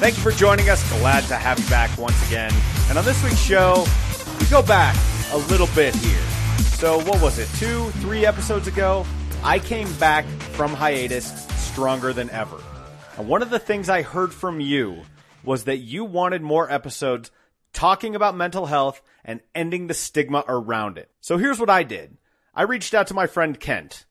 Thank you for joining us. Glad to have you back once again. And on this week's show, we go back a little bit here. So, what was it, two, three episodes ago? I came back from hiatus stronger than ever. And one of the things I heard from you was that you wanted more episodes talking about mental health and ending the stigma around it. So here's what I did. I reached out to my friend Kent.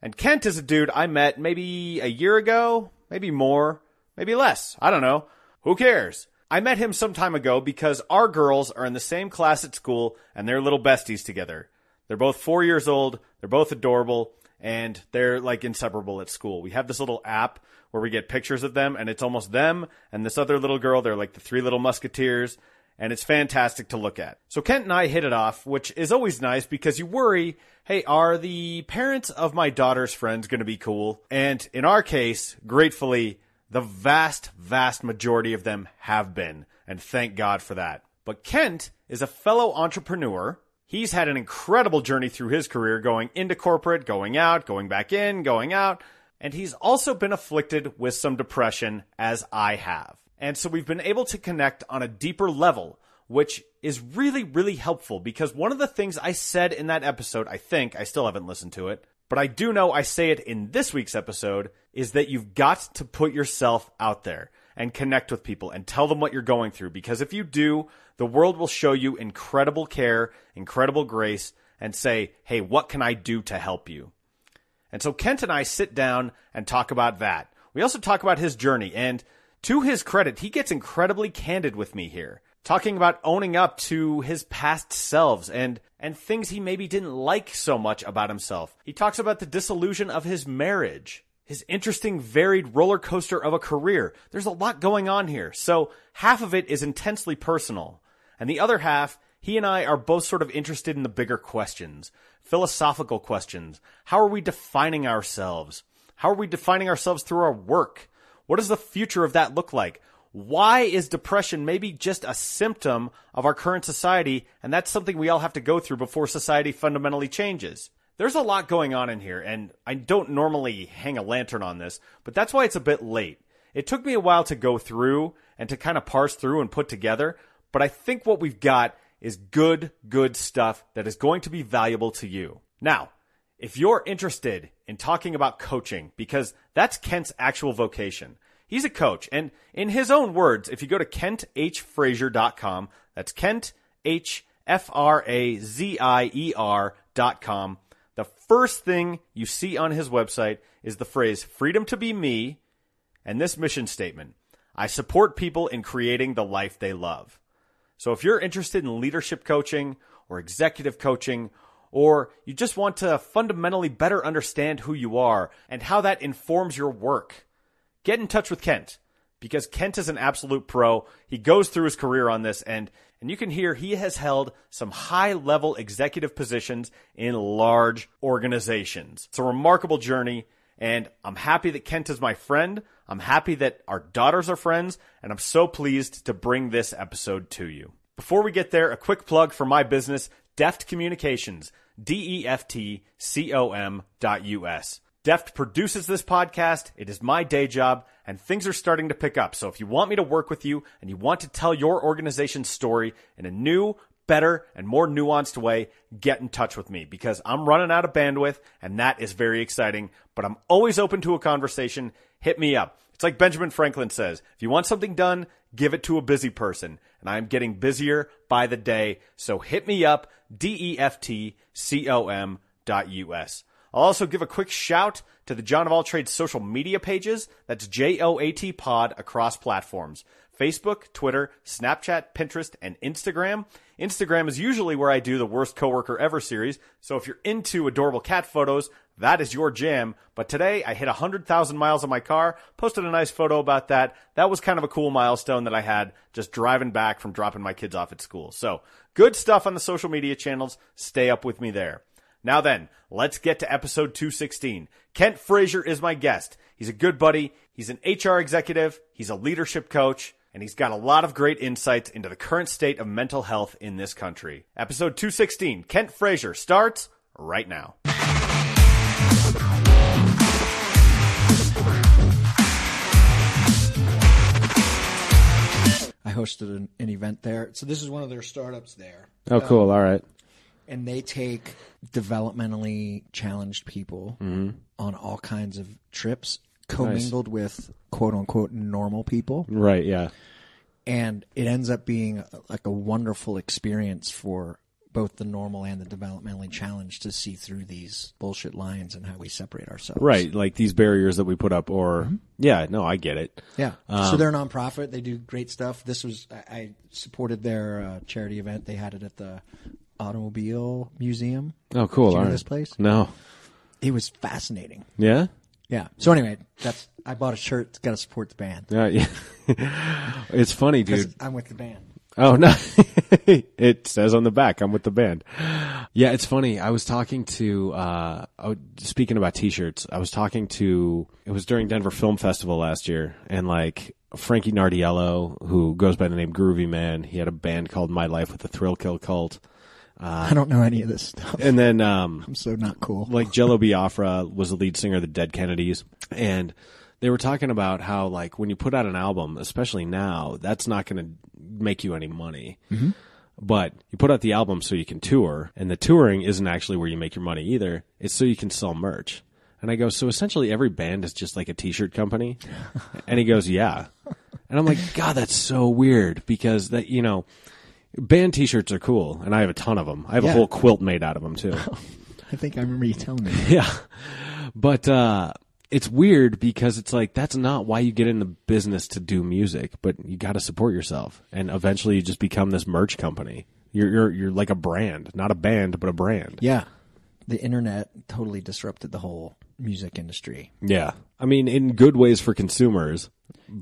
And Kent is a dude I met maybe a year ago, maybe more, maybe less. I don't know. Who cares? I met him some time ago because our girls are in the same class at school and they're little besties together. They're both four years old, they're both adorable, and they're like inseparable at school. We have this little app where we get pictures of them, and it's almost them and this other little girl. They're like the three little musketeers and it's fantastic to look at. So Kent and I hit it off, which is always nice because you worry, hey, are the parents of my daughter's friends going to be cool? And in our case, gratefully, the vast, vast majority of them have been, and thank God for that. But Kent is a fellow entrepreneur. He's had an incredible journey through his career going into corporate, going out, going back in, going out, and he's also been afflicted with some depression as I have. And so we've been able to connect on a deeper level, which is really, really helpful because one of the things I said in that episode, I think, I still haven't listened to it, but I do know I say it in this week's episode, is that you've got to put yourself out there and connect with people and tell them what you're going through because if you do, the world will show you incredible care, incredible grace, and say, hey, what can I do to help you? And so Kent and I sit down and talk about that. We also talk about his journey and to his credit, he gets incredibly candid with me here, talking about owning up to his past selves and and things he maybe didn't like so much about himself. He talks about the disillusion of his marriage, his interesting varied roller coaster of a career. There's a lot going on here. So, half of it is intensely personal, and the other half he and I are both sort of interested in the bigger questions, philosophical questions. How are we defining ourselves? How are we defining ourselves through our work? What does the future of that look like? Why is depression maybe just a symptom of our current society, and that's something we all have to go through before society fundamentally changes? There's a lot going on in here, and I don't normally hang a lantern on this, but that's why it's a bit late. It took me a while to go through and to kind of parse through and put together, but I think what we've got is good, good stuff that is going to be valuable to you. Now, if you're interested in talking about coaching, because that's Kent's actual vocation, he's a coach. And in his own words, if you go to kenthfrazier.com, that's Kent H F R A Z I E R.com, the first thing you see on his website is the phrase freedom to be me and this mission statement I support people in creating the life they love. So if you're interested in leadership coaching or executive coaching or you just want to fundamentally better understand who you are and how that informs your work, get in touch with Kent because Kent is an absolute pro. He goes through his career on this and and you can hear he has held some high level executive positions in large organizations. It's a remarkable journey and I'm happy that Kent is my friend. I'm happy that our daughters are friends and I'm so pleased to bring this episode to you. Before we get there, a quick plug for my business, Deft Communications. D-E-F-T-C-O-M dot U-S. Deft produces this podcast. It is my day job and things are starting to pick up. So if you want me to work with you and you want to tell your organization's story in a new, better, and more nuanced way, get in touch with me because I'm running out of bandwidth and that is very exciting, but I'm always open to a conversation. Hit me up. It's like Benjamin Franklin says, if you want something done, give it to a busy person. And I'm getting busier by the day. So hit me up, D-E-F-T-C-O-M dot U-S. I'll also give a quick shout to the John of All Trades social media pages. That's J-O-A-T pod across platforms. Facebook, Twitter, Snapchat, Pinterest, and Instagram. Instagram is usually where I do the worst coworker ever series. So if you're into adorable cat photos, that is your jam. But today I hit 100,000 miles on my car, posted a nice photo about that. That was kind of a cool milestone that I had just driving back from dropping my kids off at school. So good stuff on the social media channels. Stay up with me there. Now then, let's get to episode 216. Kent Frazier is my guest. He's a good buddy. He's an HR executive. He's a leadership coach and he's got a lot of great insights into the current state of mental health in this country. Episode 216, Kent Frazier starts right now. I hosted an, an event there. So this is one of their startups there. Oh, cool. Um, All right. And they take developmentally challenged people Mm-hmm. on all kinds of trips, commingled with quote unquote normal people. Right. Yeah. And it ends up being like a wonderful experience for both the normal and the developmentally challenged to see through these bullshit lines and how we separate ourselves. Right. Like these barriers that we put up, or yeah, no, I get it. Yeah. Um, so they're a nonprofit. They do great stuff. This was I, I supported their uh, charity event. They had it at the Automobile Museum. Oh, cool. Do you know right. this place? No. It was fascinating. Yeah. Yeah. So anyway, that's I bought a shirt. Got to support the band. Yeah. yeah. it's funny, dude. I'm with the band. Oh no, it says on the back, I'm with the band. Yeah, it's funny. I was talking to, uh, was- speaking about t-shirts, I was talking to, it was during Denver Film Festival last year and like Frankie Nardiello, who goes by the name Groovie Mann, he had a band called My Life with the Thrill Kill Kult. I don't know any of this stuff. And then, um, I'm so not cool. like Jello Biafra was the lead singer of the Dead Kennedys, and they were talking about how like when you put out an album, especially now, that's not going to make you any money. Mm-hmm. But you put out the album so you can tour, and the touring isn't actually where you make your money either. It's so you can sell merch. And I go, so essentially every band is just like a t-shirt company? and he goes, yeah. And I'm like, God, that's so weird because that, you know, band t-shirts are cool and I have a ton of them. I have a whole quilt made out of them too. I think I remember you telling me. Yeah. But uh it's weird because it's like that's not why you get in the business to do music, but you got to support yourself and eventually you just become this merch company. You're you're you're like a brand, not a band, but a brand. Yeah. The internet totally disrupted the whole music industry. Yeah. I mean, in good ways for consumers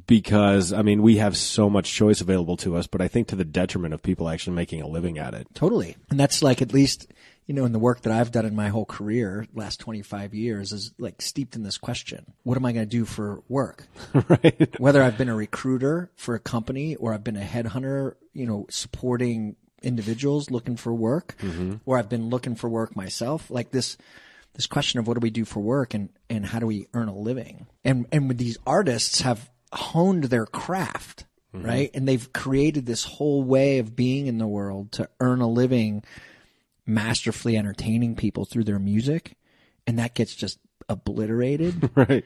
because I mean, we have so much choice available to us, but I think to the detriment of people actually making a living at it. Totally. And that's like at least, you know, in the work that I've done in my whole career, last 25 years is like steeped in this question. What am I going to do for work? right? Whether I've been a recruiter for a company or I've been a headhunter, you know, supporting individuals looking for work mm-hmm. or I've been looking for work myself, like this, this question of what do we do for work and, and how do we earn a living? And, and with these artists have honed their craft, mm-hmm. right? And they've created this whole way of being in the world to earn a living masterfully entertaining people through their music. And that gets just obliterated. right.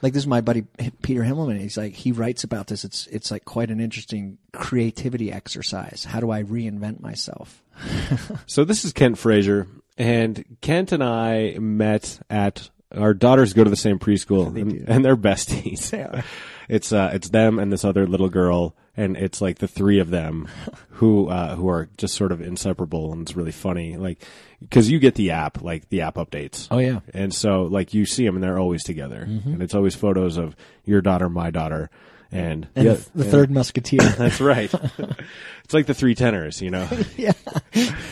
like this is my buddy Peter Himmelman. He's like, he writes about this. It's, it's like quite an interesting creativity exercise. How do I reinvent myself? So this is Kent Frazier, and Kent and I met at our daughters go to the same preschool, and, and they're besties. It's uh, it's them and this other little girl, and it's like the three of them who uh, who are just sort of inseparable, and it's really funny, like because you get the app, like the app updates. Oh, yeah. and so like you see them, and they're always together, and it's always photos of your daughter, my daughter, and And yeah, the, the third musketeer. That's right. it's like the three tenors, you know. yeah,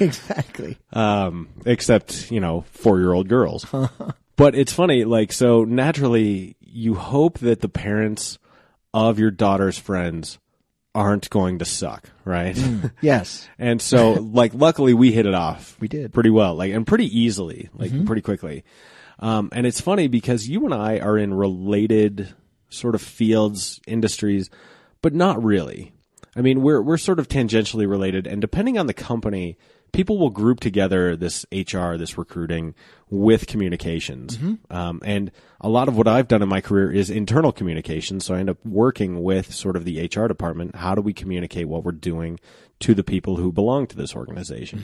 exactly. um, except you know four year old girls. but it's funny, like so naturally, you hope that the parents of your daughter's friends aren't going to suck, right? Yes. and so, like, luckily we hit it off. We did. pretty well, like, and pretty easily, like, pretty quickly. Um, and it's funny because you and I are in related sort of fields, industries, but not really. I mean, we're we're sort of tangentially related, and depending on the company, people will group together this HR, this recruiting, with communications. Um, and a lot of what I've done in my career is internal communications. So I end up working with sort of the HR department. How do we communicate what we're doing to the people who belong to this organization?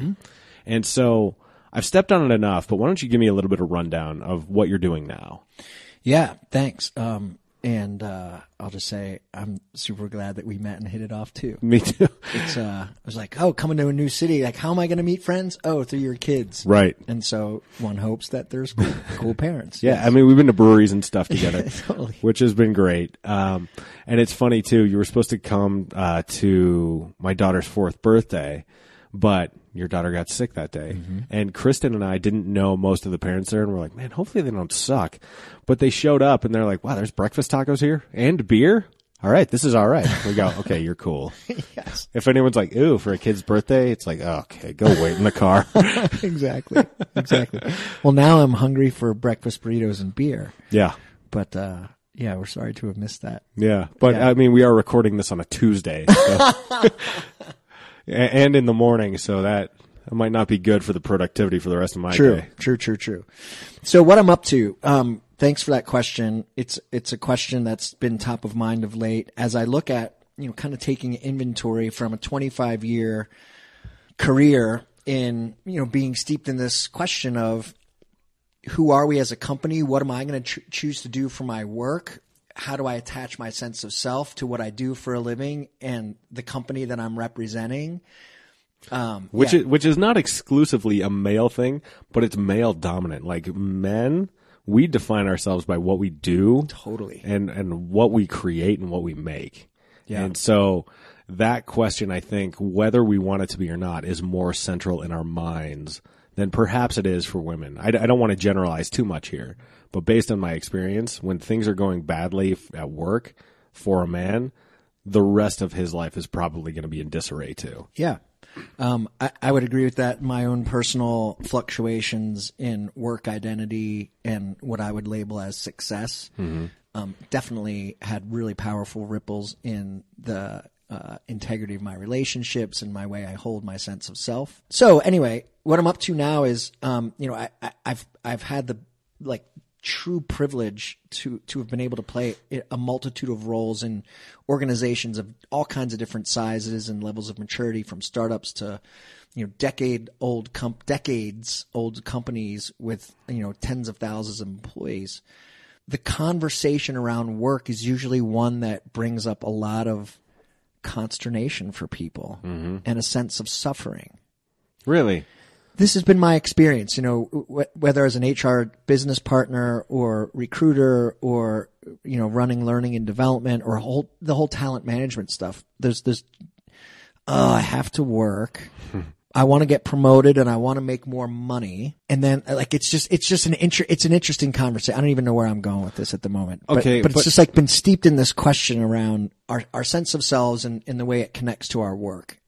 And so I've stepped on it enough, but why don't you give me a little bit of rundown of what you're doing now? Yeah, thanks. Um, and uh, I'll just say I'm super glad that we met and hit it off too. Me too. It's uh, I was like, oh, coming to a new city, like how am I going to meet friends? Oh, through your kids, Right. And so one hopes that there's cool, cool parents. Yeah, I mean, we've been to breweries and stuff together, Totally. which has been great. Um, and it's funny too. You were supposed to come uh, to my daughter's fourth birthday, but your daughter got sick that day. Mm-hmm. And Kristen and I didn't know most of the parents there, and we're like, man, hopefully they don't suck. But they showed up, and they're like, wow, there's breakfast tacos here and beer. All right, this is all right. We go, okay, you're cool. yes, If anyone's like, ooh, for a kid's birthday, it's like, oh, okay, go wait in the car. exactly, exactly. Well, now I'm hungry for breakfast burritos and beer, yeah. but uh, yeah, we're sorry to have missed that. Yeah, but Yeah. I mean, we are recording this on a Tuesday, so. And in the morning, so that that might not be good for the productivity for the rest of my True, day. true, true, true. So what I'm up to, um, thanks for that question. It's, it's a question that's been top of mind of late as I look at, you know, kind of taking inventory from a 25 year career in, you know, being steeped in this question of who are we as a company? What am I going to ch- choose to do for my work? How do I attach my sense of self to what I do for a living and the company that I'm representing? Um, Which yeah. is which is not exclusively a male thing, but it's male dominant. Like men, we define ourselves by what we do, Totally. and and what we create and what we make. Yeah. And so that question, I think, whether we want it to be or not, is more central in our minds than perhaps it is for women. I, I don't want to generalize too much here, but based on my experience, when things are going badly at work for a man, the rest of his life is probably going to be in disarray too. Yeah. Um, I, I would agree with that. My own personal fluctuations in work identity and what I would label as success um, definitely had really powerful ripples in the uh, integrity of my relationships and my way I hold my sense of self. So anyway, what I'm up to now is, um, you know, I, I, I've I've had the like true privilege to to have been able to play a multitude of roles in organizations of all kinds of different sizes and levels of maturity from startups to you know decade old comp- decades old companies with you know tens of thousands of employees. The conversation around work is usually one that brings up a lot of consternation for people mm-hmm. and a sense of suffering. Really? This has been my experience, you know, wh- whether as an HR business partner or recruiter or, you know, running learning and development or whole, the whole talent management stuff. There's this, oh, I have to work. Hmm. I want to get promoted and I want to make more money. And then like, it's just, it's just an inter- it's an interesting conversation. I don't even know where I'm going with this at the moment. But- Okay, But, but- it's just like been steeped in this question around our, our sense of selves and, and the way it connects to our work.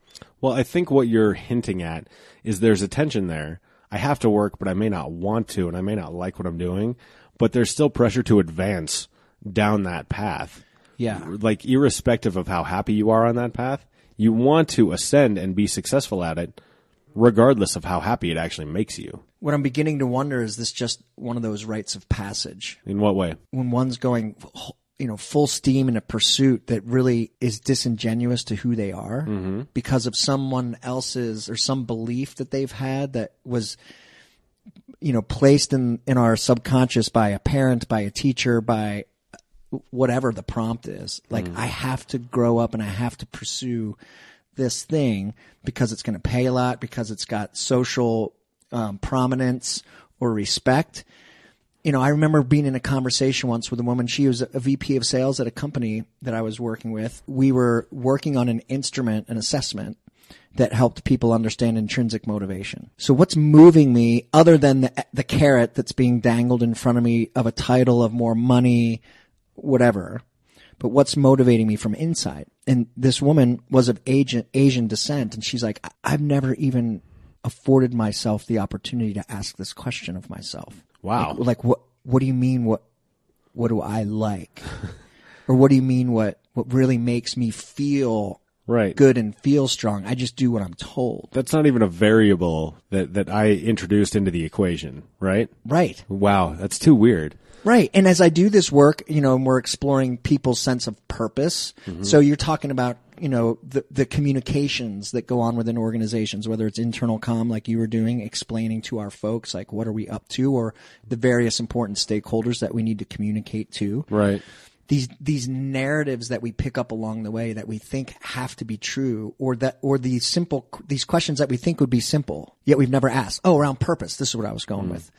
Well, I think what you're hinting at is there's a tension there. I have to work, but I may not want to, and I may not like what I'm doing, but there's still pressure to advance down that path. Yeah. Like, irrespective of how happy you are on that path, you want to ascend and be successful at it, regardless of how happy it actually makes you. What I'm beginning to wonder is this just one of those rites of passage? In what way? when one's going you know full steam in a pursuit that really is disingenuous to who they are because of someone else's or some belief that they've had that was you know placed in in our subconscious by a parent by a teacher by whatever the prompt is. Like i have to grow up and i have to pursue this thing because it's going to pay a lot because it's got social um, prominence or respect you know, I remember being in a conversation once with a woman. She was a VP of sales at a company that I was working with. We were working on an instrument, an assessment that helped people understand intrinsic motivation. So what's moving me other than the, the carrot that's being dangled in front of me of a title of more money, whatever, but what's motivating me from inside? And this woman was of Asian, Asian descent and she's like, "I- I've never even afforded myself the opportunity to ask this question of myself. Wow. Like, like what what do you mean what what do I like? or what do you mean what what really makes me feel Right. good and feel strong? I just do what I'm told. That's not even a variable that, that I introduced into the equation, right? Right. Wow, that's too weird. Right. And as I do this work, you know, and we're exploring people's sense of purpose. Mm-hmm. So you're talking about, you know, the, the communications that go on within organizations, whether it's internal com like you were doing, explaining to our folks, like, what are we up to or the various important stakeholders that we need to communicate to. Right. these these narratives that we pick up along the way that we think have to be true or that or these simple these questions that we think would be simple yet we've never asked oh around purpose this is what i was going hmm. with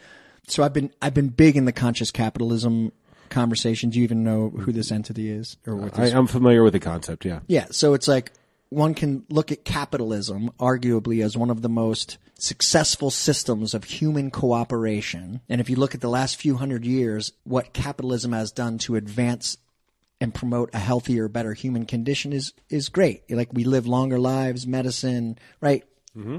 so i've been i've been big in the conscious capitalism conversation do you even know who this entity is or what I, this I'm familiar with the concept. Yeah. yeah, so it's like one can look at capitalism arguably as one of the most successful systems of human cooperation. And if you look at the last few hundred years, what capitalism has done to advance and promote a healthier, better human condition is is great. Like we live longer lives, medicine, right? Mm-hmm.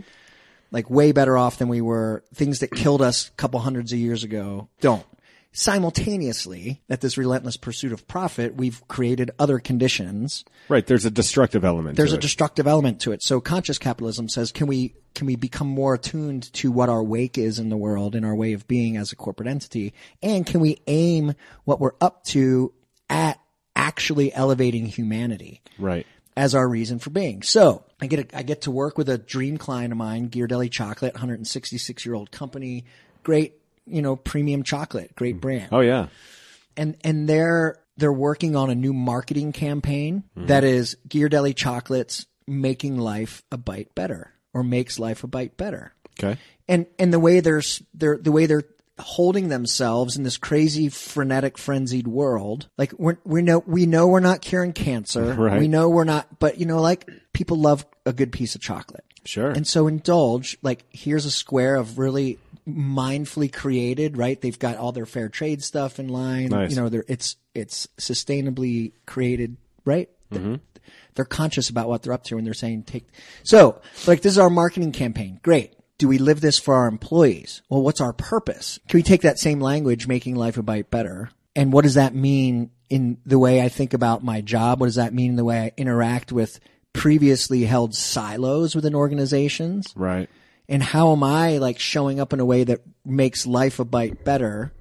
Like way better off than we were. Things that killed us a couple hundreds of years ago don't. Simultaneously, at this relentless pursuit of profit, we've created other conditions Right. There's a destructive element. there's to a it. destructive element to it. So conscious capitalism says, can we can we become more attuned to what our wake is in the world and our way of being as a corporate entity, and can we aim what we're up to at actually elevating humanity right. as our reason for being? So I get a, I get to work with a dream client of mine, Ghirardelli Chocolate, 166 year old company, great you know premium chocolate, great mm. brand Oh yeah. and and they're they're working on a new marketing campaign mm-hmm. that is Ghirardelli chocolates making life a bite better or makes life a bite better. Okay. And and the way they're they're the way they're holding themselves in this crazy frenetic frenzied world like we're we know we know we're not curing cancer Right. we know we're not but you know like people love a good piece of chocolate Sure. and so indulge, like here's a square of really mindfully created, right? They've got all their fair trade stuff in line. Nice. You know, they're, it's, it's sustainably created, right? Mm-hmm. They're conscious about what they're up to and they're saying take, so like this is our marketing campaign. Great. Do we live this for our employees? Well, what's our purpose? Can we take that same language, making life a bite better? And what does that mean in the way I think about my job? What does that mean in the way I interact with previously held silos within organizations? right. And how am I like showing up in a way that makes life a bite better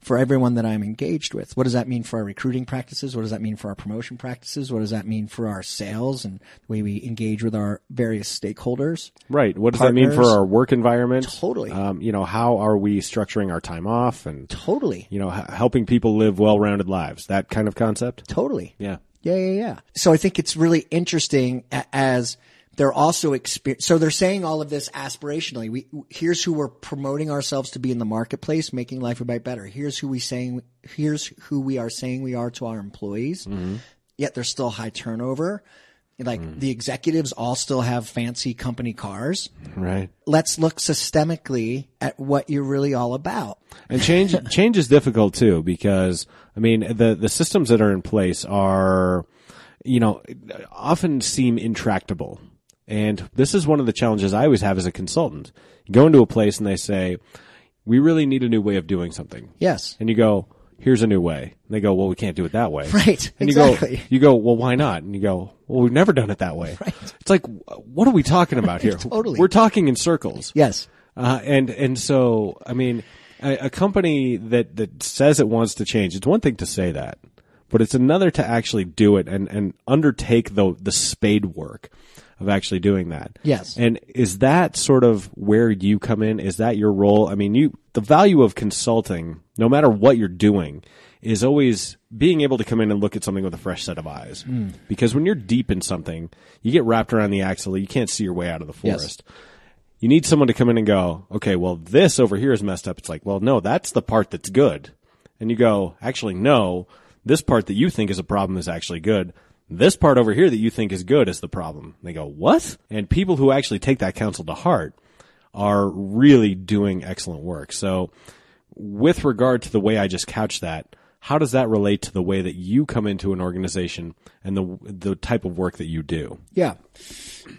for everyone that I'm engaged with? What does that mean for our recruiting practices? What does that mean for our promotion practices? What does that mean for our sales and the way we engage with our various stakeholders? Right. What does that mean for our work environment? Totally. Um, you know, how are we structuring our time off and, Totally. you know, h- helping people live well-rounded lives? That kind of concept? Totally. Yeah. Yeah, yeah, yeah. So I think it's really interesting as they're also so they're saying all of this aspirationally. We here's who we're promoting ourselves to be in the marketplace, making life a bit better. Here's who we saying here's who we are saying we are to our employees. Mm-hmm. Yet there's still high turnover. Like mm. the executives all still have fancy company cars. Right. Let's look systemically at what you're really all about. And change change is difficult too because I mean the the systems that are in place are you know often seem intractable. And this is one of the challenges I always have as a consultant. You go into a place and they say, "We really need a new way of doing something." Yes. And you go, "Here's a new way." And they go, "Well, we can't do it that way." Right. And you exactly. go, you go, "Well, why not?" And you go, "Well, we've never done it that way." Right. It's like, what are we talking about here? Totally. We're talking in circles. yes. Uh, and and so I mean, a, a company that that says it wants to change, it's one thing to say that, but it's another to actually do it and and undertake the the spade work of actually doing that. Yes. And is that sort of where you come in? Is that your role? I mean, you the value of consulting, no matter what you're doing, is always being able to come in and look at something with a fresh set of eyes. Hmm. Because when you're deep in something, you get wrapped around the axle, you can't see your way out of the forest. Yes. you need someone to come in and go, okay, well, this over here is messed up. It's like, well, no, that's the part that's good. And you go, actually, no, this part that you think is a problem is actually good. This part over here that you think is good is the problem. They go, what? And people who actually take that counsel to heart are really doing excellent work. So with regard to the way I just couched that, how does that relate to the way that you come into an organization and the the type of work that you do? Yeah.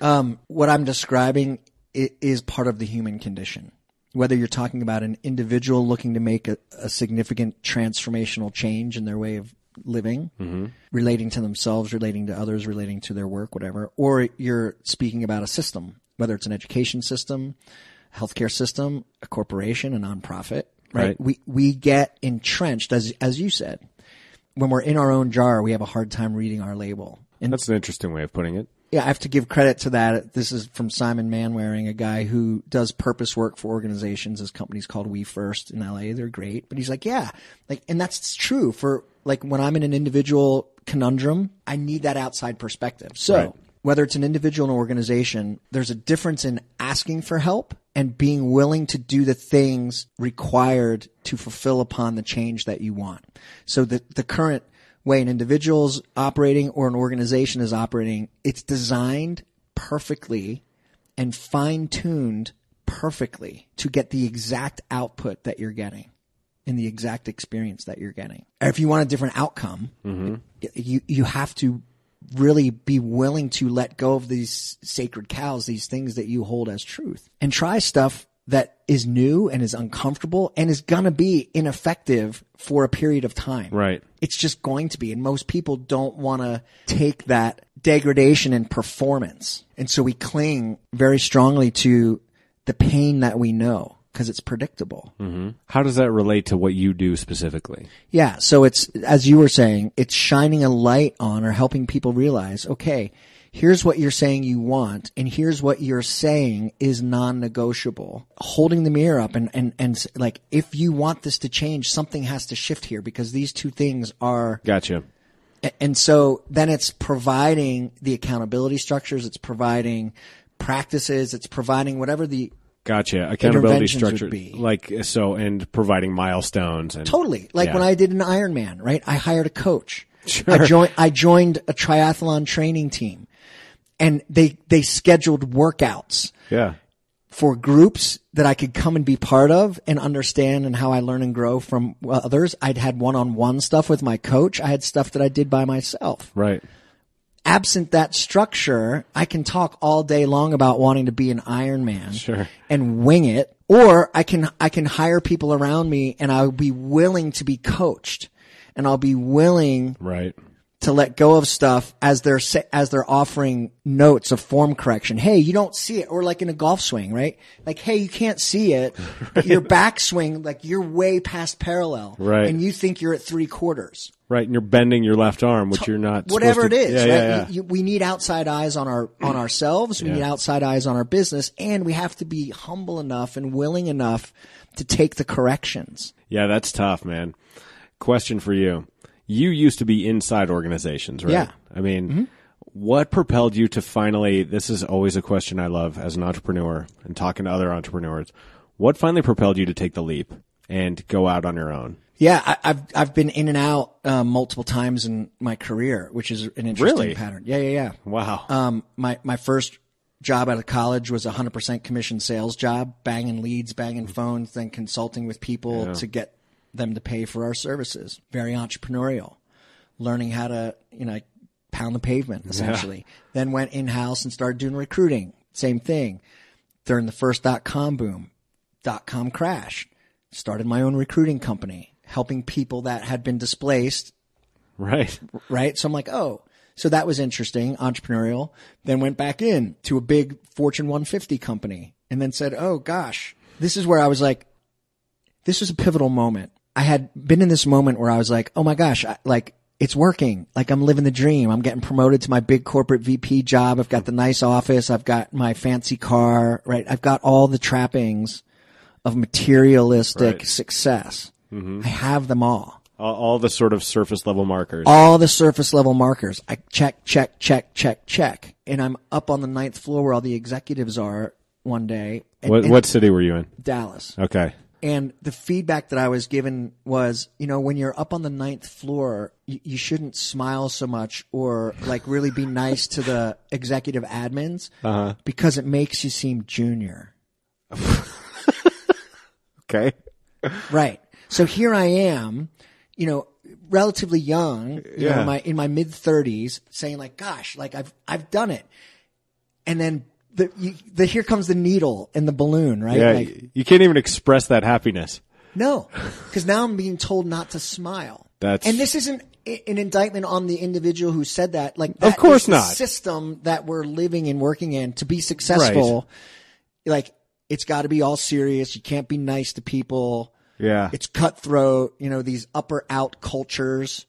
Um, what I'm describing is part of the human condition. Whether you're talking about an individual looking to make a, a significant transformational change in their way of living, mm-hmm. relating to themselves, relating to others, relating to their work, whatever, or you're speaking about a system, whether it's an education system, healthcare system, a corporation, a nonprofit, right? Right. We we get entrenched as as you said. When we're in our own jar, we have a hard time reading our label. And That's an interesting way of putting it. yeah, I have to give credit to that. This is from Simon Mainwaring, a guy who does purpose work for organizations. His company's called We First in LA. They're great. But he's like, yeah, like, and that's true for like when I'm in an individual conundrum, I need that outside perspective. So Right. whether it's an individual or an organization, there's a difference in asking for help and being willing to do the things required to fulfill upon the change that you want. So the, the current way an individual's operating or an organization is operating, it's designed perfectly and fine tuned perfectly to get the exact output that you're getting in the exact experience that you're getting. If you want a different outcome, you you have to really be willing to let go of these sacred cows, these things that you hold as truth, and try stuff that is new and is uncomfortable and is gonna be ineffective for a period of time. Right. It's just going to be. And most people don't want to take that degradation in performance. And so we cling very strongly to the pain that we know because it's predictable. Mm-hmm. How does that relate to what you do specifically? Yeah. So it's, as you were saying, it's shining a light on or helping people realize, okay, here's what you're saying you want and here's what you're saying is non-negotiable. Holding the mirror up and, and, and like, if you want this to change, something has to shift here because these two things are Gotcha. And so then it's providing the accountability structures, it's providing practices, it's providing whatever the Gotcha. Accountability structure, like so, and providing milestones and totally like Yeah. when I did an Ironman, right? I hired a coach. Sure. I joined I joined a triathlon training team, and they they scheduled workouts yeah, for groups that I could come and be part of and understand and how I learn and grow from others. I'd had one on one stuff with my coach. I had stuff that I did by myself. right. Absent that structure, I can talk all day long about wanting to be an Ironman Sure. and wing it, or I can, I can hire people around me and I'll be willing to be coached and I'll be willing Right. To let go of stuff as they're as they're offering notes of form correction. Hey, you don't see it, or like in a golf swing, right? Like, hey, you can't see it. but Your backswing, like you're way past parallel, Right. And you think you're at three quarters Right. And you're bending your left arm, which you're not. whatever it is. Yeah, right? yeah, yeah. You- you- we need outside eyes on our on ourselves. We need outside eyes on our business, and we have to be humble enough and willing enough to take the corrections. Yeah, that's tough, man. Question for you. You used to be inside organizations, right? Yeah. Mm-hmm. I mean, what propelled you to finally, this is always a question I love as an entrepreneur and talking to other entrepreneurs. What finally propelled you to take the leap and go out on your own? Yeah, I, I've I've been in and out uh, multiple times in my career, which is an interesting Really? pattern. Yeah, yeah, yeah. Wow. Um, my my first job out of college was a hundred percent commission sales job, banging leads, banging phones, then consulting with people to get them to pay for our services. Very entrepreneurial, learning how to you know pound the pavement essentially. Then went in house and started doing recruiting. Same thing. During the first dot com boom, dot com crash, started my own recruiting company, helping people that had been displaced right. right? So I'm like, oh, so that was interesting, entrepreneurial. Then went back in to a big Fortune 150 company and then said, oh gosh, this is where I was like, this was a pivotal moment. I had been in this moment where I was like, oh my gosh, I, like it's working. Like I'm living the dream. I'm getting promoted to my big corporate VP job. I've got the nice office. I've got my fancy car, right? I've got all the trappings of materialistic Right. success. Mm-hmm. I have them all All, all the sort of surface level markers. all the surface level markers. I check, check, check, check, check. And I'm up on the ninth floor where all the executives are one day. And, what, and what city were you in? Dallas. Okay. And the feedback that I was given was, you know, when you're up on the ninth floor, you, you shouldn't smile so much or like really be nice to the executive admins uh-huh. because it makes you seem junior. Okay. Right. So here I am, you know, relatively young, you know, in my in my mid thirties, saying like, "Gosh, like I've I've done it," and then the you, the here comes the needle and the balloon, right? Yeah. Like, you can't even express that happiness. no, because now I'm being told not to smile. That's- and this isn't an indictment on the individual who said that. Like, that course is the not. System that we're living and working in to be successful, like it's got to be all serious. You can't be nice to people. Yeah. It's cutthroat, you know, these upper out cultures,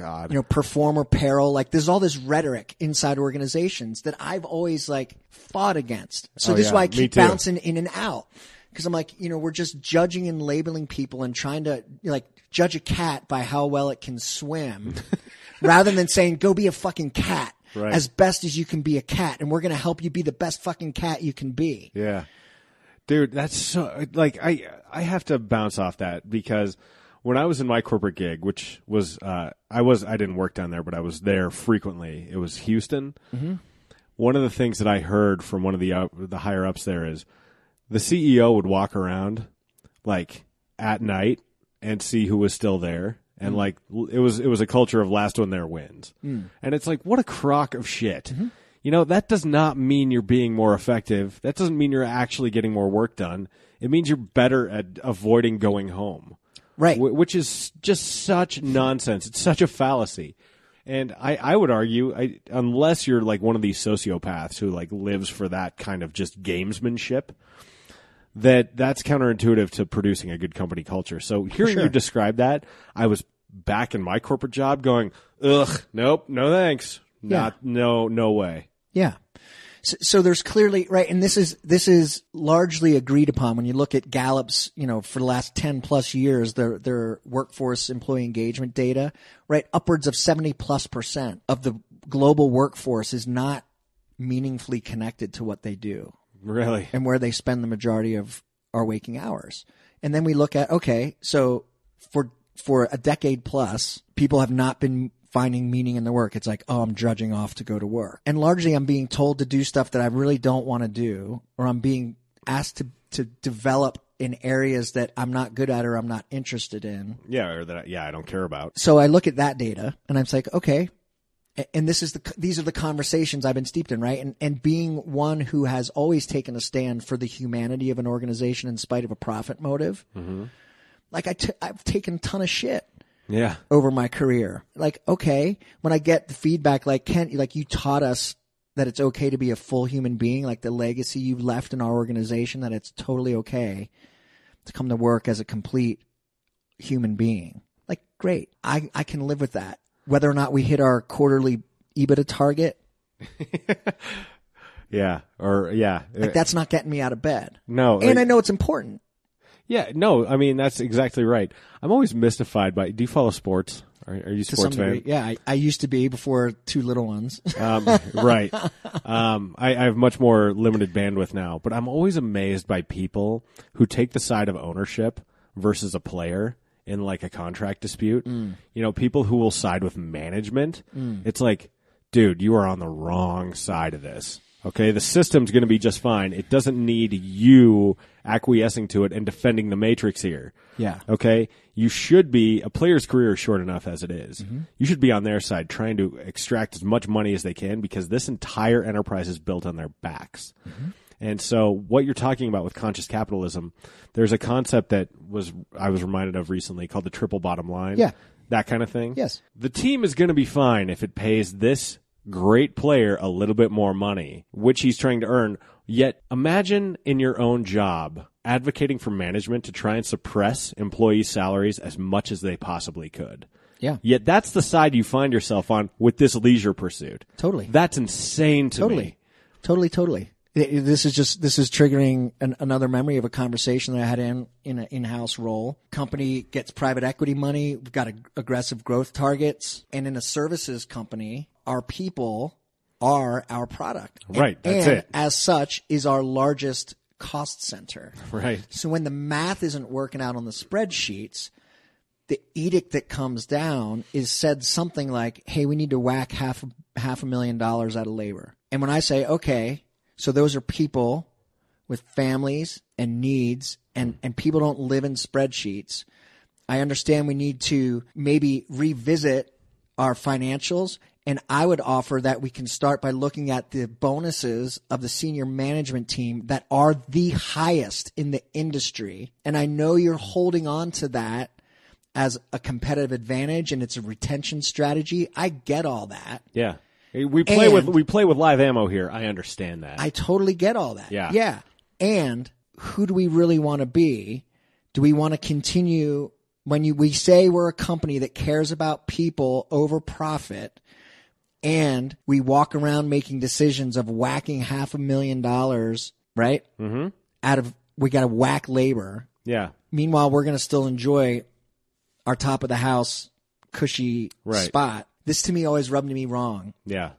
God. you know, performer peril. Like there's all this rhetoric inside organizations that I've always like fought against. So Oh, this is why I keep bouncing in and out. Because I'm like, you know, we're just judging and labeling people and trying to like judge a cat by how well it can swim, rather than saying go be a fucking cat Right. as best as you can be a cat, and we're gonna help you be the best fucking cat you can be. Yeah. Dude, that's so like I I have to bounce off that because when I was in my corporate gig, which was uh I was I didn't work down there, but I was there frequently. It was Houston. Mm-hmm. One of the things that I heard from one of the up, the higher ups there is the CEO would walk around like at night and see who was still there. And like it was, it was a culture of last one there wins. And it's like, what a crock of shit. You know, that does not mean you're being more effective. That doesn't mean you're actually getting more work done. It means you're better at avoiding going home. Right. Wh- Which is just such nonsense. It's such a fallacy. And I, I would argue, I, unless you're like one of these sociopaths who like lives for that kind of just gamesmanship, that that's counterintuitive to producing a good company culture. So hearing you describe that, I was back in my corporate job going, ugh, nope, no thanks. Not, no, no way. Yeah. So, so there's clearly right, and this is this is largely agreed upon when you look at Gallup's, you know, for the last ten plus years, their their workforce employee engagement data, right, upwards of seventy plus percent of the global workforce is not meaningfully connected to what they do Really? and where they spend the majority of our waking hours. And then we look at okay, so for for a decade plus, people have not been finding meaning in the work. It's like, oh, I'm drudging off to go to work. And largely I'm being told to do stuff that I really don't want to do or I'm being asked to to develop in areas that I'm not good at or I'm not interested in. Yeah, or that, I- yeah, I don't care about. So I look at that data and I'm like, okay, and this is the these are the conversations I've been steeped in, right? And and being one who has always taken a stand for the humanity of an organization in spite of a profit motive, mm-hmm. like I t- I've taken a ton of shit Yeah. over my career. Like, okay, when I get the feedback, like Kent, like you taught us that it's okay to be a full human being, like the legacy you've left in our organization, that it's totally okay to come to work as a complete human being. Like, great. I, I can live with that. Whether or not we hit our quarterly EBITDA target, Yeah. Or, yeah. like that's not getting me out of bed. no. And like- I know it's important. Yeah, no, I mean that's exactly right. I'm always mystified by. Do you follow sports? Are, are you sports fan? degree. Yeah, I, I used to be before two little ones. Um, right. Um, I, I have much more limited bandwidth now, but I'm always amazed by people who take the side of ownership versus a player in like a contract dispute. Mm. You know, people who will side with management. It's like, dude, you are on the wrong side of this. Okay, the system's going to be just fine. It doesn't need you acquiescing to it and defending the matrix here. Yeah. Okay. You should be, a player's career is short enough as it is. Mm-hmm. You should be on their side trying to extract as much money as they can because this entire enterprise is built on their backs. Mm-hmm. And so what you're talking about with conscious capitalism, there's a concept that was, I was reminded of recently called the triple bottom line. Yeah. That kind of thing. Yes. The team is going to be fine if it pays this great player a little bit more money, which he's trying to earn. Yet imagine in your own job advocating for management to try and suppress employees' salaries as much as they possibly could. Yeah. Yet that's the side you find yourself on with this leisure pursuit. Totally. That's insane to Totally. me. Totally, totally. This is just this is triggering an, another memory of a conversation that I had in in an in-house role. Company gets private equity money. We've got ag- aggressive growth targets, and in a services company, our people are our product. And- Right, that's and it. As such, is our largest cost center. Right. So when the math isn't working out on the spreadsheets, the edict that comes down is said something like, "Hey, we need to whack half half a million dollars out of labor." And when I say, "Okay," so those are people with families and needs, and and people don't live in spreadsheets. I understand we need to maybe revisit our financials. And I would offer that we can start by looking at the bonuses of the senior management team that are the highest in the industry. And I know you're holding on to that as a competitive advantage and it's a retention strategy. I get all that. Yeah. We play And- with we play with live ammo here. I understand that. I totally get all that. Yeah. Yeah. And who do we really want to be? Do we want to continue when you, we say we're a company that cares about people over profit and we walk around making decisions of whacking half a million dollars, right? Mm-hmm. Out of we got to whack labor. Yeah. Meanwhile, we're going to still enjoy our top of the house cushy Right. spot. This to me always rubbed me wrong. Yeah.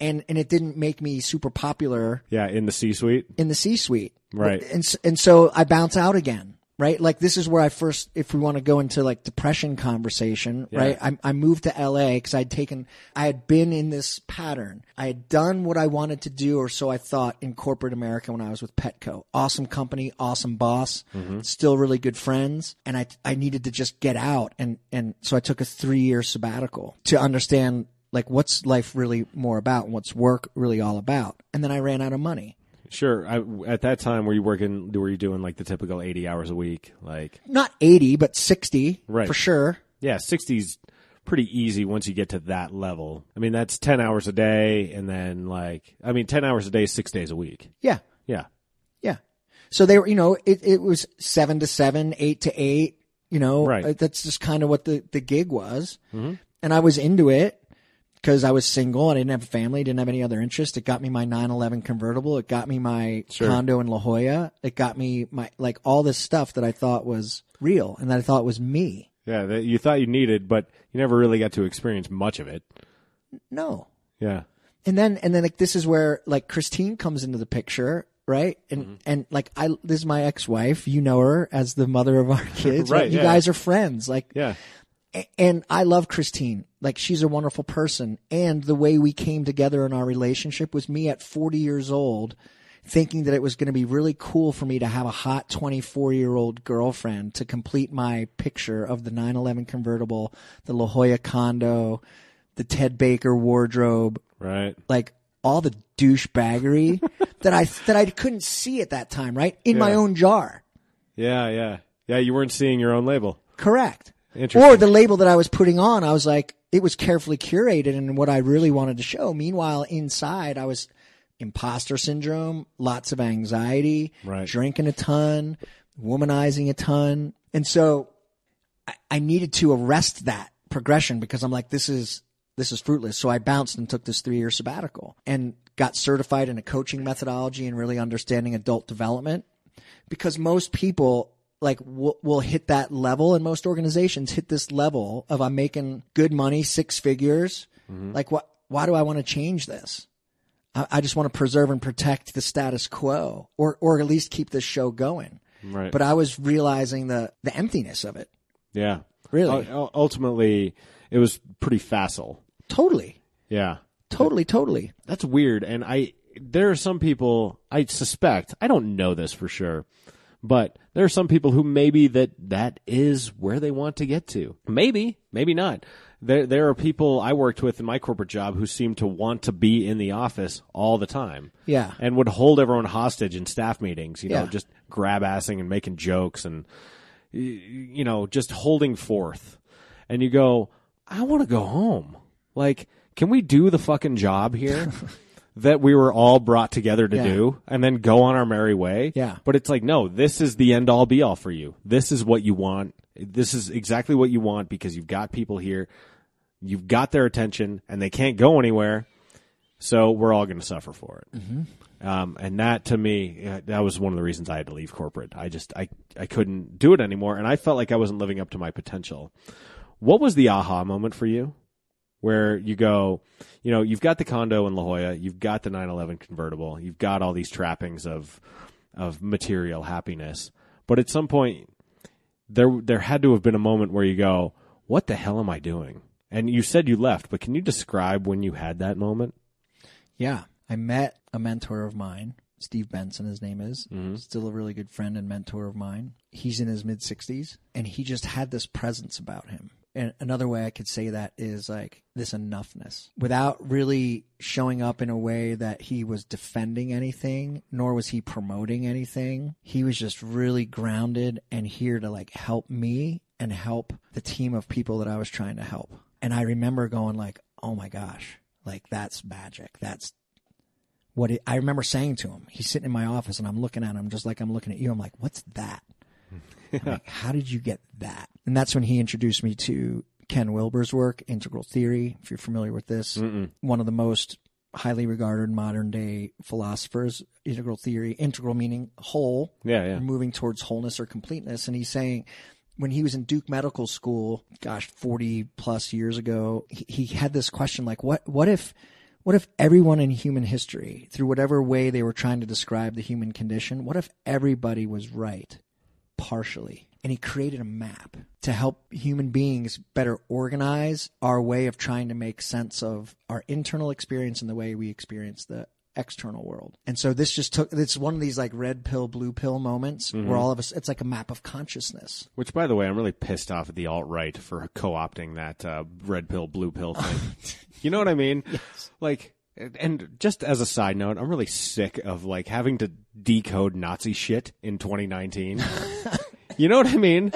And and it didn't make me super popular Yeah. In the C suite. in the C suite. Right. And and so I bounce out again. Right. Like this is where I first, if we want to go into like depression conversation, right? I, I moved to LA because I'd taken, I had been in this pattern. I had done what I wanted to do, or so I thought in corporate America when I was with Petco. Awesome company, awesome boss, mm-hmm. still really good friends. And I, I needed to just get out. And, and so I took a three year sabbatical to understand like what's life really more about and what's work really all about. And then I ran out of money. Sure. I, at that time, were you working? Were you doing like the typical eighty hours a week? Like, Not 80, but 60 Right. for sure. yeah, sixty's pretty easy once you get to that level. I mean, that's ten hours a day, and then like, I mean, ten hours a day, six days a week. Yeah. Yeah. Yeah. So they were, you know, it, it was seven to seven, eight to eight, you know, Right. uh, that's just kind of what the, the gig was. And I was into it because I was single. and I didn't have a family, didn't have any other interest. It got me my 911 convertible. It got me my condo in La Jolla. It got me my, like all this stuff that I thought was real and that I thought was me. Yeah. That you thought you needed, but you never really got to experience much of it. No. Yeah. and then and then like this is where like Christine comes into the picture, right? And mm-hmm. and like I this is my ex-wife. You know her as the mother of our kids. Right, You yeah. guys are friends. Like Yeah. And I love Christine. Like she's a wonderful person. And the way we came together in our relationship was me at 40 years old thinking that it was going to be really cool for me to have a hot 24 year old girlfriend to complete my picture of the 911 convertible, the La Jolla condo, the Ted Baker wardrobe, Right. like all the douchebaggery that I that I couldn't see at that time, right? In my own jar. Yeah. Yeah. Yeah. You weren't seeing your own label. Correct. Or the label that I was putting on, I was like, it was carefully curated and what I really wanted to show. Meanwhile, inside, I was imposter syndrome, lots of anxiety, Right. drinking a ton, womanizing a ton. And so I, I needed to arrest that progression because I'm like, this is, this is fruitless. So I bounced and took this three year sabbatical and got certified in a coaching methodology and really understanding adult development because most people like will, will hit that level and most organizations hit this level of I'm making good money, six figures. Mm-hmm. Like what, why do I want to change this? I, I just want to preserve and protect the status quo or, or at least keep this show going. Right. But I was realizing the, the emptiness of it. yeah. Really? U- ultimately, it was pretty facile. Totally. Yeah. Totally. Totally. That's weird. And I, there are some people, I suspect, I don't know this for sure, but there are some people who maybe that that is where they want to get to. Maybe, maybe not. There, there are people I worked with in my corporate job who seemed to want to be in the office all the time. Yeah. And would hold everyone hostage in staff meetings, you know, Yeah. just grab assing and making jokes and, you know, just holding forth. And you go, I want to go home. Like, can we do the fucking job here that we were all brought together to Yeah. do and then go on our merry way? Yeah. But it's like, no, this is the end all be all for you. This is what you want. This is exactly what you want because you've got people here. You've got their attention and they can't go anywhere. So we're all going to suffer for it. Um, and that to me, uh, that was one of the reasons I had to leave corporate. I just, I, I couldn't do it anymore. And I felt like I wasn't living up to my potential. What was the aha moment for you? Where you go, you know, you've got the condo in La Jolla, you've got the 911 convertible, you've got all these trappings of, of material happiness. But at some point, there, there had to have been a moment where you go, what the hell am I doing? And you said you left, but can you describe when you had that moment? Yeah. I met a mentor of mine, Steve Benson, his name is, mm-hmm. still a really good friend and mentor of mine. He's in his mid 60s and he just had this presence about him. And another way I could say that is like this enoughness without really showing up in a way that he was defending anything, nor was he promoting anything. He was just really grounded and here to like help me and help the team of people that I was trying to help. And I remember going like, oh my gosh, like that's magic. That's what it, I remember saying to him. He's sitting in my office and I'm looking at him just like I'm looking at you. I'm like, what's that? Like, how did you get that? And that's when he introduced me to Ken Wilber's work, Integral Theory. If you're familiar with this, one of the most highly regarded modern day philosophers. Integral theory, integral meaning whole. Yeah, yeah. Moving towards wholeness or completeness. And he's saying when he was in Duke Medical School, gosh, 40 plus years ago, he, he had this question like, what, what if, what if everyone in human history, through whatever way they were trying to describe the human condition, what if everybody was right partially? And he created a map to help human beings better organize our way of trying to make sense of our internal experience and the way we experience the external world. And so this just took, it's one of these like red pill, blue pill moments where all of us, it's like a map of consciousness. Which, by the way, I'm really pissed off at the alt right for co-opting that uh, red pill, blue pill thing. you know what I mean? Like, and just as a side note, I'm really sick of like having to decode Nazi shit in 2019. you know what I mean?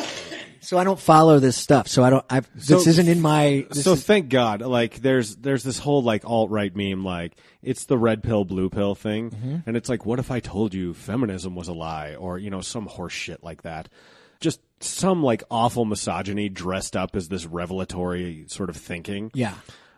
So I don't follow this stuff. So I don't, I've, this So- isn't in my, so is- thank God, like there's there's this whole like alt right meme, like it's the red pill blue pill thing, Mm-hmm. and it's like, what if I told you feminism was a lie, or you know some horse shit like that, just some like awful misogyny dressed up as this revelatory sort of thinking, yeah.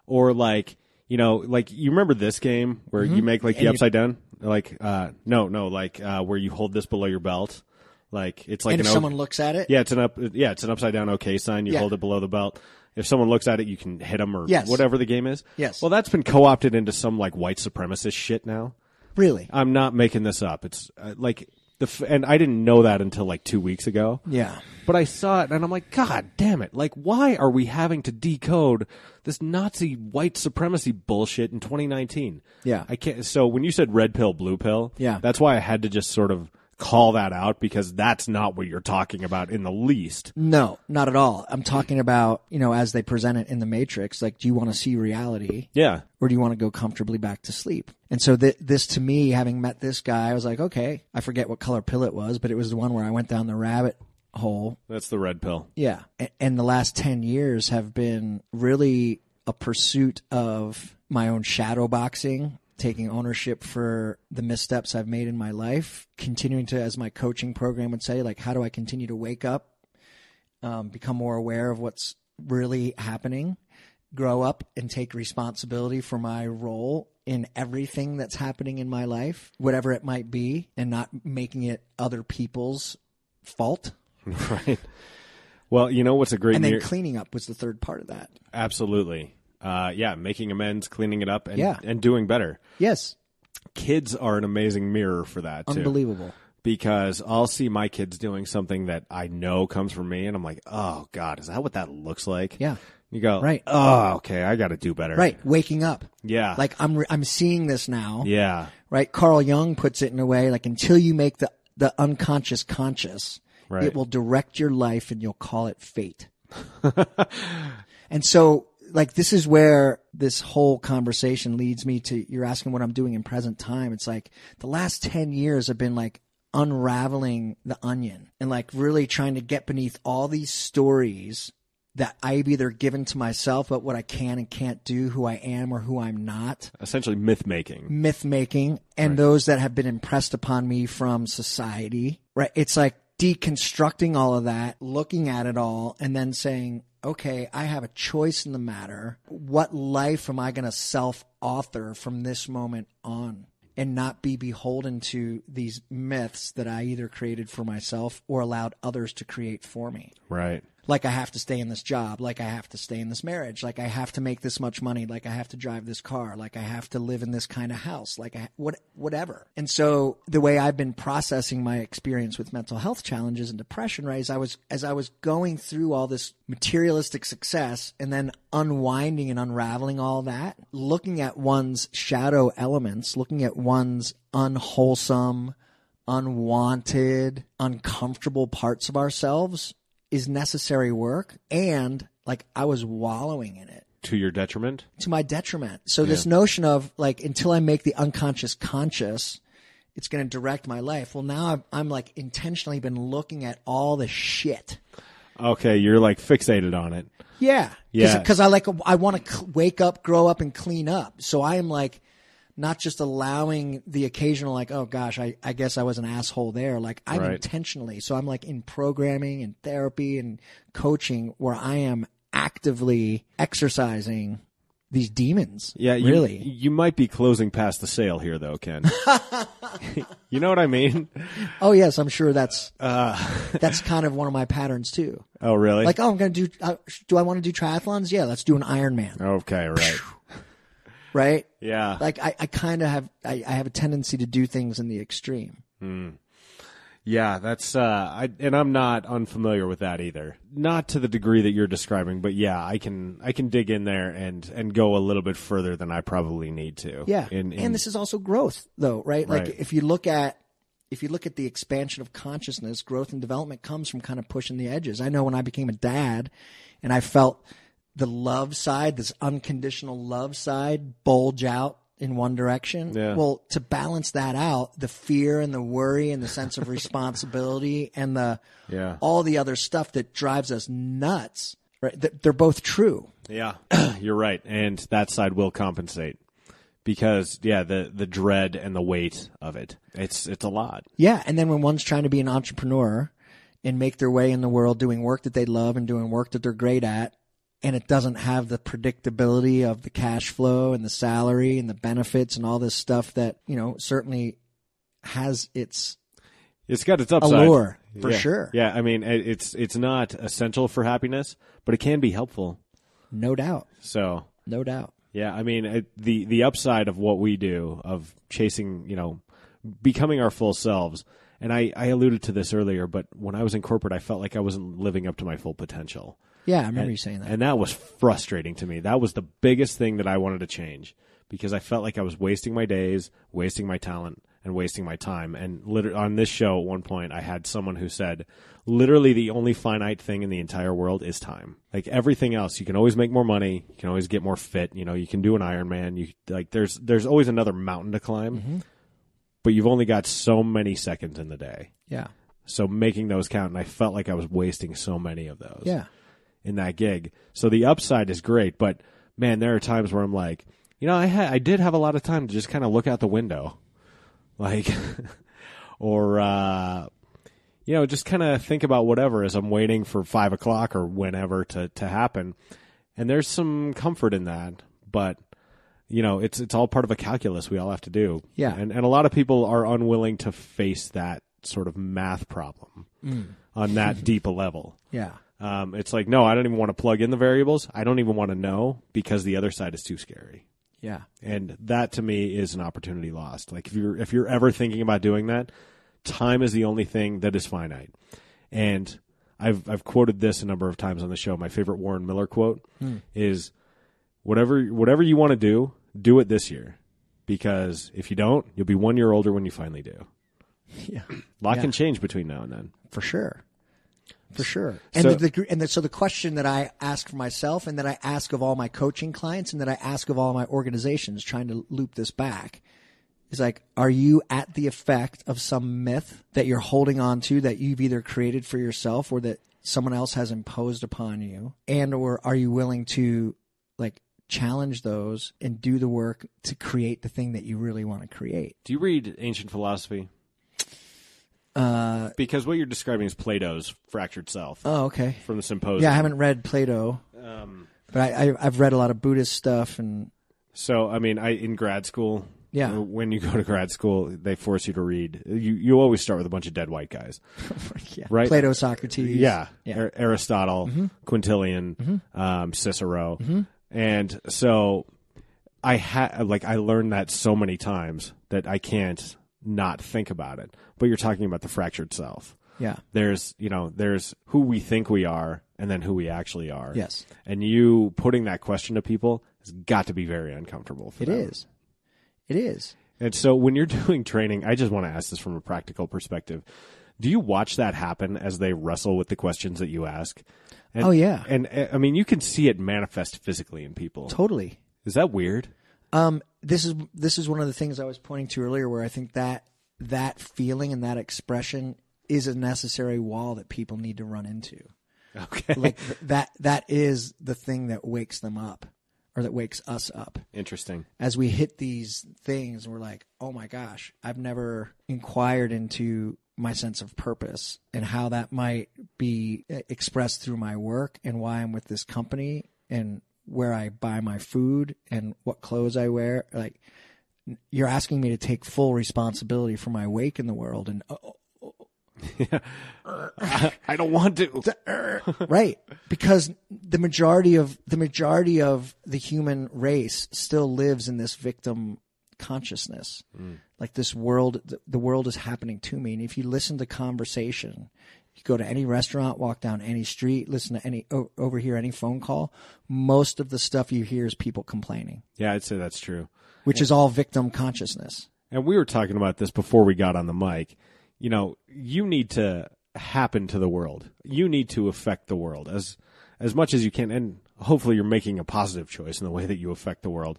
or like you know like you remember this game where you make like the Mm-hmm. And upside down, like uh no no like uh where you hold this below your belt, like it's like and if o- someone looks at it, yeah, it's an up. Yeah, it's an upside down OK sign. You Yeah. hold it below the belt. If someone looks at it, you can hit them or Yes. whatever the game is. Yes. Well, that's been co-opted into some like white supremacist shit now. really. I'm not making this up. It's uh, like the f- and I didn't know that until like two weeks ago. Yeah. But I saw it and I'm like, God damn it! Like, why are we having to decode this Nazi white supremacy bullshit in 2019? Yeah. I can't. So when you said red pill, blue pill, Yeah. that's why I had to just sort of call that out because that's not what you're talking about in the least. No, not at all. I'm talking about, you know, as they present it in the Matrix, like, do you want to see reality Yeah. or do you want to go comfortably back to sleep? And so th- this to me, having met this guy, I was like, okay, I forget what color pill it was, but it was the one where I went down the rabbit hole. That's the red pill. Yeah. A- And the last 10 years have been really a pursuit of my own shadow boxing, taking ownership for the missteps I've made in my life, continuing to, as my coaching program would say, like, how do I continue to wake up, um, become more aware of what's really happening, grow up and take responsibility for my role in everything that's happening in my life, whatever it might be, and not making it other people's fault. right. Well, you know what's a great And then cleaning up was the third part of that. Absolutely. Uh, yeah, making amends, cleaning it up, and Yeah. and doing better. Yes. Kids are an amazing mirror for that too. Unbelievable. Because I'll see my kids doing something that I know comes from me, and I'm like, oh God, is that what that looks like? Yeah. You go, Right. Oh, okay, I got to do better. Right. Waking up. Yeah. Like I'm, re- I'm seeing this now. yeah. Right. Carl Jung puts it in a way like until you make the, the unconscious conscious, Right. it will direct your life and you'll call it fate. and so like this is where this whole conversation leads me to you're asking what I'm doing in present time. It's like the last 10 years have been like unraveling the onion and like really trying to get beneath all these stories that I've either given to myself about what I can and can't do, who I am or who I'm not, Essentially, myth making. myth making, and those that have been impressed upon me from society. Right. It's like deconstructing all of that, looking at it all, and then saying, okay, I have a choice in the matter. What life am I going to self author from this moment on? And not be beholden to these myths that I either created for myself or allowed others to create for me Right. Like I have to stay in this job, like I have to stay in this marriage, like I have to make this much money, like I have to drive this car, like I have to live in this kind of house, like I what whatever. And so the way I've been processing my experience with mental health challenges and depression, right, is I was as I was going through all this materialistic success and then unwinding and unraveling all that, looking at one's shadow elements, looking at one's unwholesome, unwanted, uncomfortable parts of ourselves is necessary work and like I was wallowing in it To your detriment. to my detriment. So this notion of like until I make the unconscious conscious, it's going to direct my life. Well, now I'm, I'm like intentionally been looking at all the shit. Okay, you're like fixated on it. Yeah. Yeah. Cause I like, I want to cl- wake up, grow up and clean up. So I am like, not just allowing the occasional like, oh gosh, I, I guess I was an asshole there. Like I'm Right. intentionally. So I'm like in programming and therapy and coaching where I am actively exercising these demons. Yeah, you, really. You might be closing past the sale here, though, Ken. you know what I mean? Oh yes, I'm sure that's Uh. that's kind of one of my patterns too. Oh, really? Like, oh, I'm gonna do. Uh, do I want to do triathlons? Yeah, let's do an Ironman, okay, right. Right? Yeah. Like, I, I kind of have, I, I have a tendency to do things in the extreme. Yeah, that's uh I and I'm not unfamiliar with that either. Not to the degree that you're describing, but yeah, I can I can dig in there and and go a little bit further than I probably need to. Yeah, In, in, and this is also growth, though, right? right? Like, if you look at if you look at the expansion of consciousness, growth and development comes from kind of pushing the edges. I know when I became a dad, and I felt the love side, this unconditional love side, bulge out in one direction. Yeah. Well, to balance that out, the fear and the worry and the sense of responsibility and the Yeah. all the other stuff that drives us nuts, right? They're both true. Yeah, you're right, and that side will compensate because yeah, the the dread and the weight of it, it's it's a lot. Yeah, and then when one's trying to be an entrepreneur and make their way in the world doing work that they love and doing work that they're great at, and it doesn't have the predictability of the cash flow and the salary and the benefits and all this stuff that, you know, certainly has its It's got its upside. allure for Yeah. sure. Yeah, I mean, it's it's not essential for happiness, but it can be helpful. No doubt. So No doubt. Yeah, I mean it, the the upside of what we do of chasing, you know, becoming our full selves. And I I alluded to this earlier, but when I was in corporate, I felt like I wasn't living up to my full potential. Yeah, I remember and, you saying that. And that was frustrating to me. That was the biggest thing that I wanted to change because I felt like I was wasting my days, wasting my talent, and wasting my time. And literally, on this show, at one point, I had someone who said, literally, the only finite thing in the entire world is time. Like everything else, you can always make more money, you can always get more fit. You know, you can do an Ironman. You like, there's there's always another mountain to climb, Mm-hmm. But you've only got so many seconds in the day. yeah. So making those count, and I felt like I was wasting so many of those Yeah. in that gig. So the upside is great, but man, there are times where I'm like, you know, I had I did have a lot of time to just kind of look out the window, like, or uh, you know, just kind of think about whatever as I'm waiting for five o'clock or whenever to to happen. And there's some comfort in that, but you know, it's it's all part of a calculus we all have to do. Yeah. and and a lot of people are unwilling to face that sort of math problem on that deep a level. Yeah. Um, it's like, no, I don't even want to plug in the variables. I don't even want to know because the other side is too scary. Yeah. And that to me is an opportunity lost. Like if you're if you're ever thinking about doing that, time is the only thing that is finite. And I've I've quoted this a number of times on the show. My favorite Warren Miller quote is whatever whatever you want to do, do it this year. Because if you don't, you'll be one year older when you finally do. Yeah. A lot Yeah. can change between now and then. For sure. For sure. And So- the, the and the, so the question that I ask for myself and that I ask of all my coaching clients and that I ask of all my organizations trying to loop this back is like, are you at the effect of some myth that you're holding on to that you've either created for yourself or that someone else has imposed upon you? And or are you willing to like challenge those and do the work to create the thing that you really want to create? Do you read ancient philosophy? Uh, because what you're describing is Plato's fractured self Oh, okay. from the symposium. Yeah, I haven't read Plato, but I, I, I've read a lot of Buddhist stuff, and So, I mean, I in grad school, Yeah. uh, when you go to grad school, they force you to read. You you always start with a bunch of dead white guys, yeah, Right. Plato, Socrates, yeah, yeah, Ar- Aristotle, Quintilian, um, Cicero, and so I had like I learned that so many times that I can't not think about it. But you're talking about the fractured self. yeah, there's you know there's who we think we are and then who we actually are Yes. and you putting that question to people has got to be very uncomfortable for It them. is, it is. and so when you're doing training i just want to ask this from a practical perspective do you watch that happen as they wrestle with the questions that you ask and, Oh, yeah. and uh, i mean you can see it manifest physically in people Totally. is that weird Um, this is this is one of the things I was pointing to earlier, where I think that that feeling and that expression is a necessary wall that people need to run into. okay Like th- that that is the thing that wakes them up, or that wakes us up. interesting as we hit these things we're like oh my gosh i've never inquired into my sense of purpose and how that might be uh, expressed through my work and why i'm with this company and where I buy my food and what clothes I wear. Like you're asking me to take full responsibility for my wake in the world and uh, I don't want to. right because the majority of the majority of the human race still lives in this victim consciousness mm. like this world the, the world is happening to me and if you listen to conversation you go to any restaurant walk down any street listen to any o- overhear any phone call most of the stuff you hear is people complaining Yeah, I'd say that's true. which is all victim consciousness And we were talking about this before we got on the mic. You know, you need to happen to the world. You need to affect the world as as much as you can and hopefully you're making a positive choice in the way that you affect the world.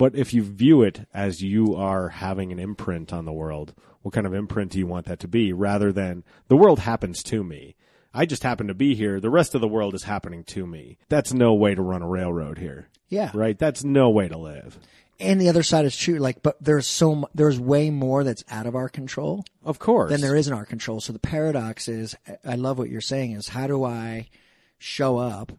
But if you view it as you are having an imprint on the world, what kind of imprint do you want that to be rather than the world happens to me? I just happen to be here. The rest of the world is happening to me. That's no way to run a railroad here. Yeah. Right? That's no way to live. and the other side is true like but there's so mu- there's way more that's out of our control Of course. than there is in our control so the paradox is i love what you're saying is how do i show up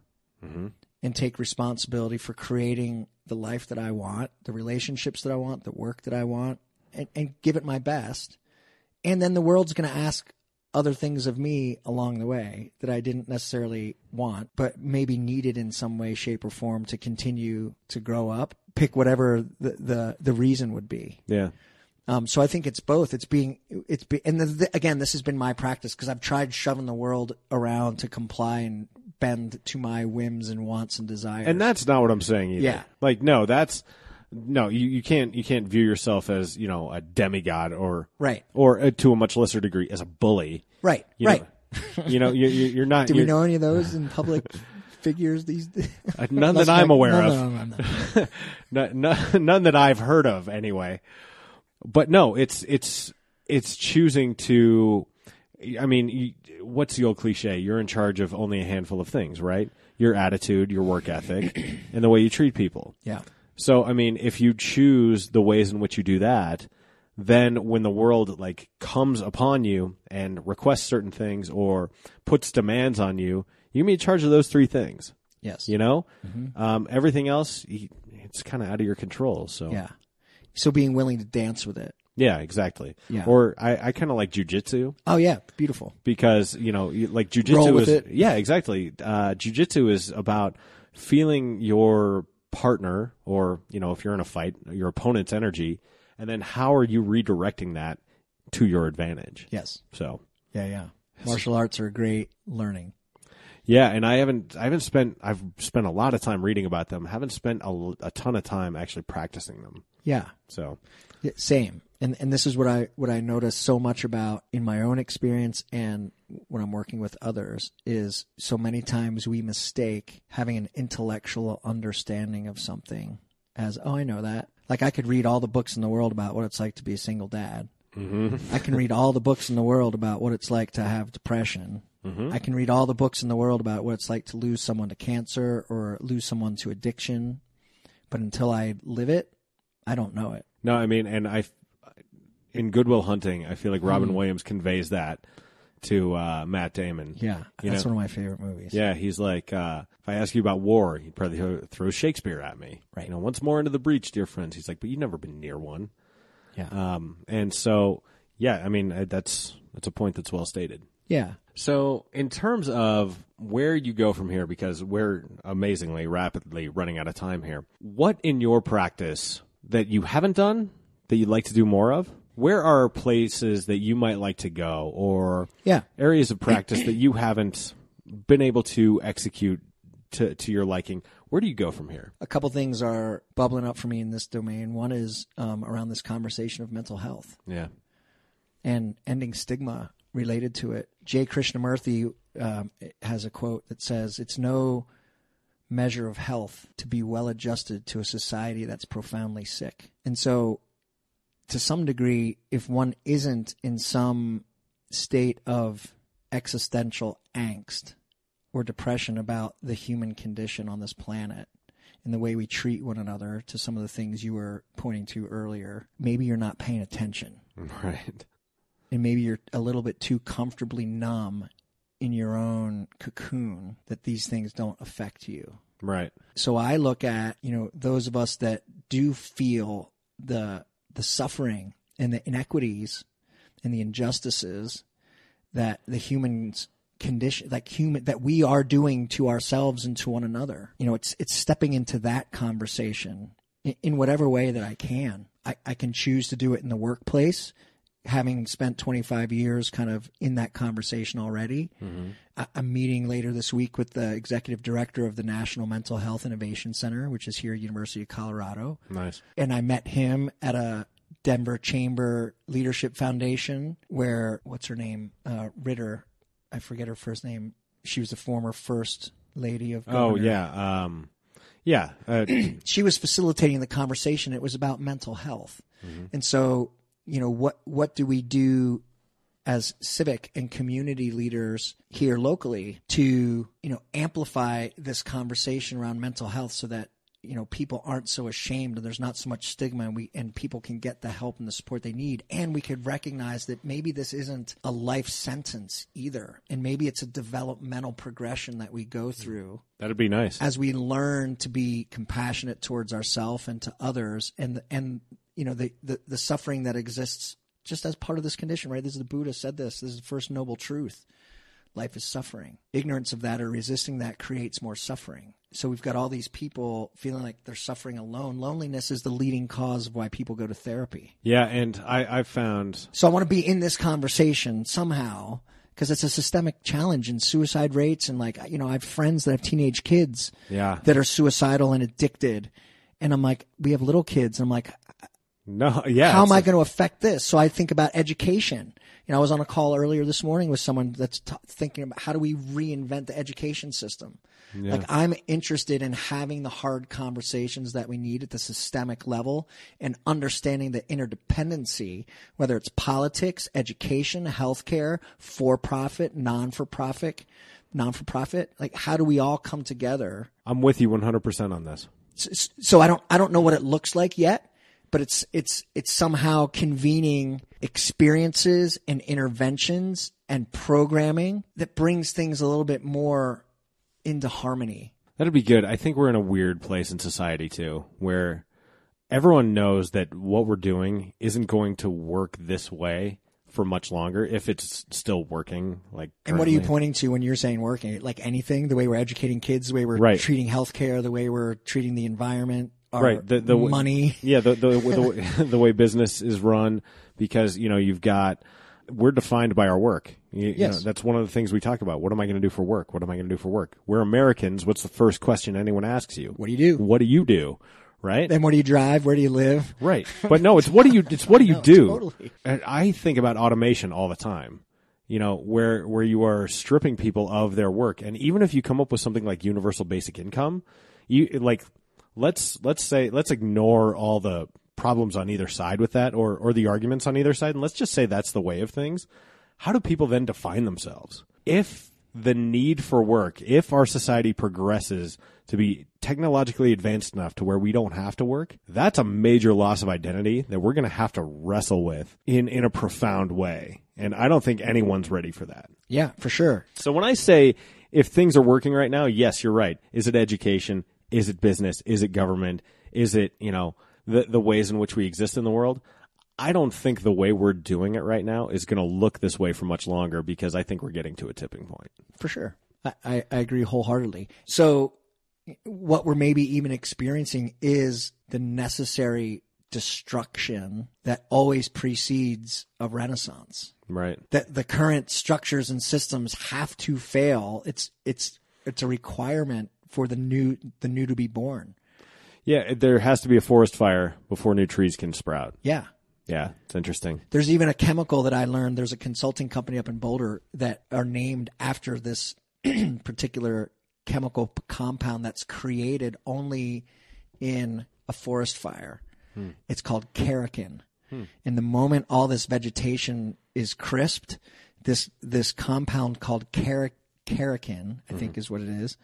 mm-hmm. And take responsibility for creating the life that i want the relationships that i want the work that i want and, and give it my best and then the world's going to ask other things of me along the way that I didn't necessarily want, but maybe needed in some way, shape, or form to continue to grow up. Pick whatever the the, the reason would be. Yeah. Um, so I think it's both. It's being it's be, and the, the, again, this has been my practice because I've tried shoving the world around to comply and bend to my whims and wants and desires. And that's not what I'm saying either. Yeah. Like no, that's no, you, you can't you can't view yourself as, you know, a demigod or Right. or uh, to a much lesser degree as a bully. right, You right. Know, you know, you, you're not Do we know any of those in public figures these days? uh, none that I'm aware of. no, no, no, no. No- no- none that I've heard of anyway. But no, it's it's it's choosing to. I mean, you, what's the old cliche? You're in charge of only a handful of things, right? Your attitude, your work ethic, and the way you treat people. Yeah. So, I mean, if you choose the ways in which you do that, then when the world like comes upon you and requests certain things or puts demands on you, you can be in charge of those three things. Yes. You know, um, everything else, it's kind of out of your control. So, Yeah. So being willing to dance with it. Yeah, exactly. Yeah. Or I, I kind of like jujitsu Oh yeah, beautiful. because you know, like jujitsu is it. yeah, exactly. Uh, jujitsu is about feeling your partner, or you know, if you're in a fight, your opponent's energy, and then how are you redirecting that to your advantage? Yes. So Yeah, yeah. Martial arts are great learning. yeah, and I haven't I haven't spent I've spent a lot of time reading about them. Haven't spent a, a ton of time actually practicing them. Yeah. So Yeah, Same. And and this is what I what I notice so much about in my own experience and when I'm working with others is so many times we mistake having an intellectual understanding of something as oh I know that. Like I could read all the books in the world about what it's like to be a single dad. Mm-hmm. I can read all the books in the world about what it's like to have depression. Mm-hmm. I can read all the books in the world about what it's like to lose someone to cancer or lose someone to addiction. But until I live it, I don't know it. No, I mean, and I, in Good Will Hunting, I feel like Robin Williams conveys that to uh, Matt Damon. Yeah, You that's know? one of my favorite movies. Yeah, he's like, uh, if I ask you about war, you'd probably throw- throw Shakespeare at me. Right. You know, once more into the breach, dear friends. He's like, but you've never been near one. yeah, Um, and so, yeah, I mean, uh, that's that's a point that's well stated. yeah. So, in terms of where you go from here, because we're amazingly rapidly running out of time here, what in your practice that you haven't done that you'd like to do more of? Where are places that you might like to go, or Yeah. areas of practice that you haven't been able to execute to to your liking? Where do you go from here? A couple things are bubbling up for me in this domain. One is um, around this conversation of mental health Yeah, and ending stigma related to it. Jay Krishnamurti um, has a quote that says, "It's no measure of health to be well adjusted to a society that's profoundly sick." And so, to some degree, if one isn't in some state of existential angst or depression about the human condition on this planet and the way we treat one another to some of the things you were pointing to earlier, maybe you're not paying attention right. and maybe you're a little bit too comfortably numb in your own cocoon that these things don't affect you. Right. So I look at, you know, those of us that do feel the the suffering and the inequities and the injustices that the humans condition like human that we are doing to ourselves and to one another. You know, it's it's stepping into that conversation in, in whatever way that I can. I, I can choose to do it in the workplace, having spent 25 years kind of in that conversation already. I, I'm meeting later this week with the executive director of the National Mental Health Innovation Center, which is here at University of Colorado Nice. and I met him at a Denver Chamber Leadership Foundation where what's her name uh, Ritter, I forget her first name. She was the former first lady of. Oh yeah. Um, yeah. Uh, she was facilitating the conversation. It was about mental health, and so you know what what do we do as civic and community leaders here locally to you know amplify this conversation around mental health so that you know people aren't so ashamed and there's not so much stigma and we and people can get the help and the support they need and we could recognize that maybe this isn't a life sentence either and maybe it's a developmental progression that we go through that'd be nice. as we learn to be compassionate towards ourselves and to others and and you know the, the the suffering that exists just as part of this condition right? This is the buddha said this. This is the first noble truth. Life is suffering. Ignorance of that or resisting that creates more suffering. So we've got all these people feeling like they're suffering alone. Loneliness is the leading cause of why people go to therapy. Yeah, and I I've found so I want to be in this conversation somehow because it's a systemic challenge in suicide rates and like you know I have friends that have teenage kids Yeah. that are suicidal and addicted. And I'm like we have little kids. And I'm like no. Yeah. how am I going to affect this so I think about education you know I was on a call earlier this morning with someone that's t- thinking about how do we reinvent the education system like I'm interested in having the hard conversations that we need at the systemic level and understanding the interdependency, whether it's politics, education, healthcare, for profit, non for profit, non for profit. Like how do we all come together? I'm with you 100 percent on this. S- So I don't I don't know what it looks like yet, but it's it's it's somehow convening experiences and interventions and programming that brings things a little bit more into harmony. That'd be good. I think we're in a weird place in society too, where everyone knows that what we're doing isn't going to work this way for much longer if it's still working. Like, And what are you pointing to when you're saying working? Like anything, the way we're educating kids, the way we're Right. treating healthcare, the way we're treating the environment, right the, the money. yeah the the, the the way business is run because you know you've got we're defined by our work You- you Yes. know, that's one of the things we talk about what am i going to do for work what am i going to do for work we're americans what's the first question anyone asks you What do you do? what do you do right Then what do you drive? Where do you live? right but no it's what do you it's what do you do totally. and i think about automation all the time you know where where you are stripping people of their work and even if you come up with something like universal basic income you like let's let's say let's ignore all the problems on either side with that or or the arguments on either side and let's just say that's the way of things how do people then define themselves if the need for work if our society progresses to be technologically advanced enough to where we don't have to work that's a major loss of identity that we're going to have to wrestle with in in a profound way and i don't think anyone's ready for that Yeah, for sure. so when I say if things are working right now, yes, you're right. Is it education? Is it business? Is it government? Is it, you know, the the ways in which we exist in the world? I don't think the way we're doing it right now is going to look this way for much longer because I think we're getting to a tipping point. For sure. I, I, I agree wholeheartedly. So what we're maybe even experiencing is the necessary destruction that always precedes a renaissance. Right. That the current structures and systems have to fail. It's it's it's a requirement for the new the new to be born. Yeah, there has to be a forest fire before new trees can sprout. Yeah. Yeah, it's interesting. There's even a chemical that I learned. There's a consulting company up in Boulder that are named after this particular chemical compound that's created only in a forest fire. Hmm. It's called karrikin. Hmm. And the moment all this vegetation is crisped, this this compound called karrikin, I think mm-hmm. is what it is,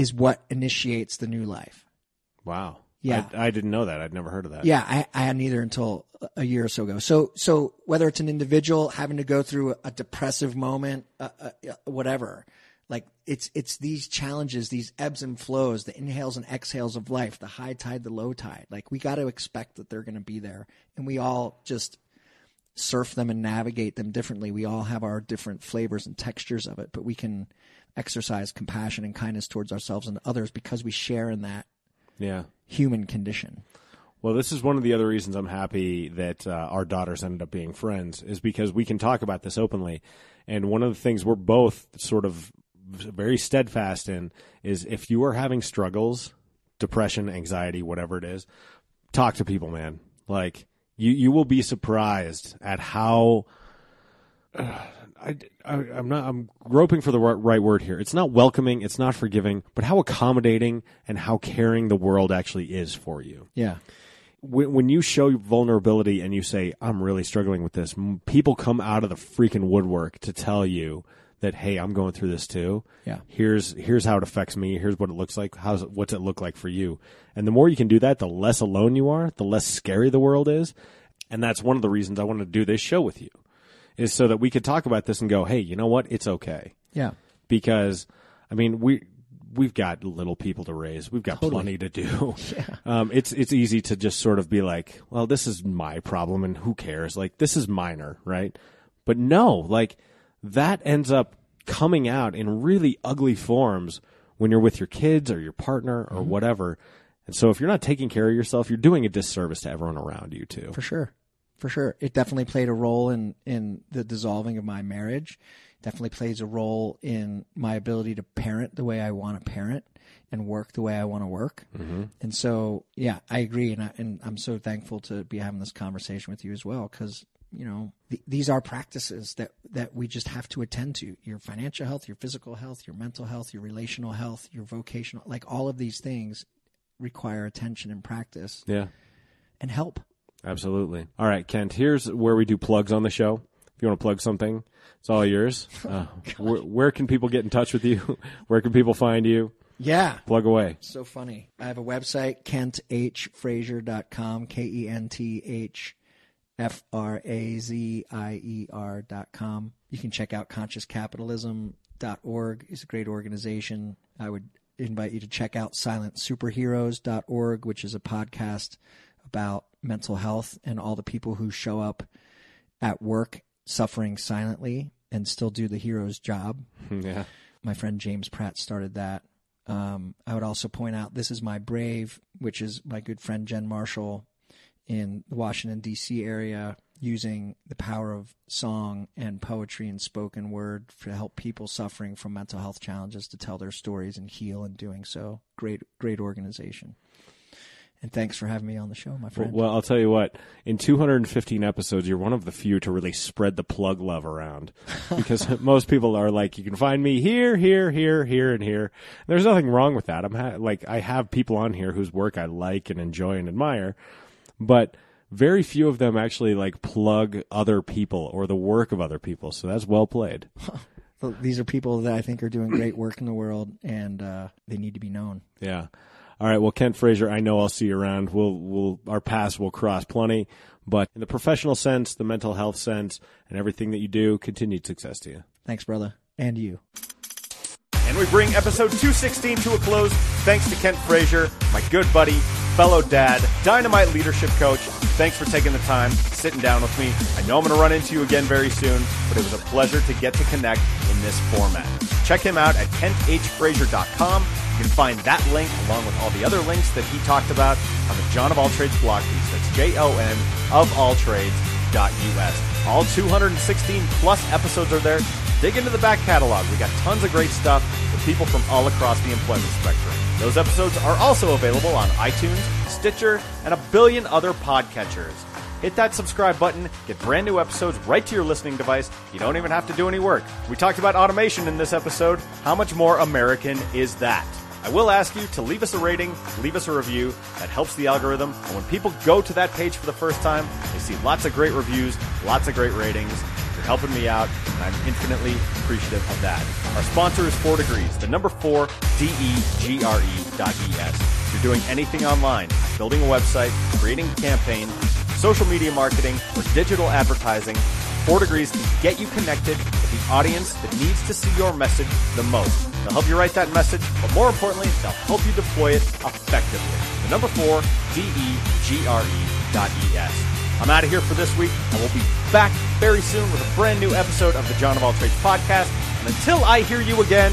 is what initiates the new life. Wow. Yeah. I, I didn't know that. I'd never heard of that. Yeah, I, I hadn't either until a year or so ago. So, so whether it's an individual having to go through a depressive moment, uh, uh, whatever, Like it's it's these challenges, these ebbs and flows, the inhales and exhales of life, the high tide, the low tide. Like we got to expect that they're going to be there, and we all just surf them and navigate them differently. We all have our different flavors and textures of it, but we can exercise compassion and kindness towards ourselves and others because we share in that Yeah. human condition. Well, this is one of the other reasons I'm happy that uh, our daughters ended up being friends is because we can talk about this openly. And one of the things we're both sort of very steadfast in is if you are having struggles, depression, anxiety, whatever it is, talk to people, man. Like you, you will be surprised at how I, I, am not. I'm groping for the right, right word here. It's not welcoming. It's not forgiving, but how accommodating and how caring the world actually is for you. Yeah. When, when you show vulnerability and you say, "I'm really struggling with this," people come out of the freaking woodwork to tell you that, "Hey, I'm going through this too. Yeah. Here's here's how it affects me. Here's what it looks like. How's it, what's it look like for you?" And the more you can do that, the less alone you are. The less scary the world is. And that's one of the reasons I wanted to do this show with you is so that we could talk about this and go, hey, you know what? It's okay. Yeah. Because, I mean, we, we've got little people to raise. We've got Totally. plenty to do. Yeah. Um, it's, it's easy to just sort of be like, well, this is my problem and who cares? Like, this is minor, right? But no, like, that ends up coming out in really ugly forms when you're with your kids or your partner or mm-hmm. whatever. And so if you're not taking care of yourself, you're doing a disservice to everyone around you too. For sure. For sure. It definitely played a role in, in the dissolving of my marriage. Definitely plays a role in my ability to parent the way I want to parent and work the way I want to work. Mm-hmm. And so, yeah, I agree. And, I, and I'm so thankful to be having this conversation with you as well because, you know, th- these are practices that, that we just have to attend to your financial health, your physical health, your mental health, your relational health, your vocational, like all of these things require attention and practice Yeah. and help. Absolutely. All right, Kent, here's where we do plugs on the show. If you want to plug something, it's all yours. Uh, where, where can people get in touch with you? where can people find you? Yeah. Plug away. So funny. I have a website, kenthfrazier.com, K E N T H F R A Z I E com. You can check out consciouscapitalism.org. It's a great organization. I would invite you to check out silentsuperheroes.org, which is a podcast about mental health and all the people who show up at work suffering silently and still do the hero's job yeah. my friend James Pratt started that. Um, I would also point out this is my brave, which is my good friend Jen Marshall in the Washington D.C. area, using the power of song and poetry and spoken word to help people suffering from mental health challenges to tell their stories and heal in doing so. Great, great organization. And thanks for having me on the show, my friend. Well, I'll tell you what. In 215 episodes, you're one of the few to really spread the plug love around, because most people are like, you can find me here, here, here, here, and here. There's nothing wrong with that. I'm ha- like, I have people on here whose work I like and enjoy and admire, but very few of them actually like plug other people or the work of other people. So that's well played. Well, These are people that I think are doing great work in the world, and uh, they need to be known. Yeah. All right. Well, Kent Frazier, I know I'll see you around. We'll, we'll, our paths will cross plenty, but in the professional sense, the mental health sense, and everything that you do, continued success to you. Thanks, brother, and you. And we bring episode 216 to a close thanks to Kent Frazier, my good buddy, fellow dad, dynamite leadership coach. Thanks for taking the time, sitting down with me. I know I'm going to run into you again very soon, but it was a pleasure to get to connect in this format. Check him out at kenthfrazier.com. You can find that link along with all the other links that he talked about on the Jon of All Trades blog piece. That's J-O-N of all trades.us. All 216 plus episodes are there. Dig into the back catalog. We got tons of great stuff with people from all across the employment spectrum. Those episodes are also available on iTunes, Stitcher, and a billion other podcatchers. Hit that subscribe button, get brand new episodes right to your listening device. You don't even have to do any work. We talked about automation in this episode. How much more American is that? I will ask you to leave us a rating, leave us a review. That helps the algorithm. And when people go to that page for the first time, they see lots of great reviews, lots of great ratings. Helping me out, and I'm infinitely appreciative of that. Our sponsor is 4 Degrees, the number 4 D-E-G-R-E dot E-S. If you're doing anything online, building a website, creating a campaign, social media marketing, or digital advertising, 4 Degrees can get you connected with the audience that needs to see your message the most. They'll help you write that message, but more importantly, they'll help you deploy it effectively. The number four, D-E-G-R-E dot E-S. I'm out of here for this week. I will be back very soon with a brand new episode of the Jon of All Trades podcast. And until I hear you again,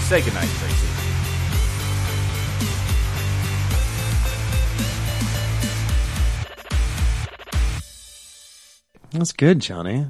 say goodnight, Tracy. That's good, Johnny.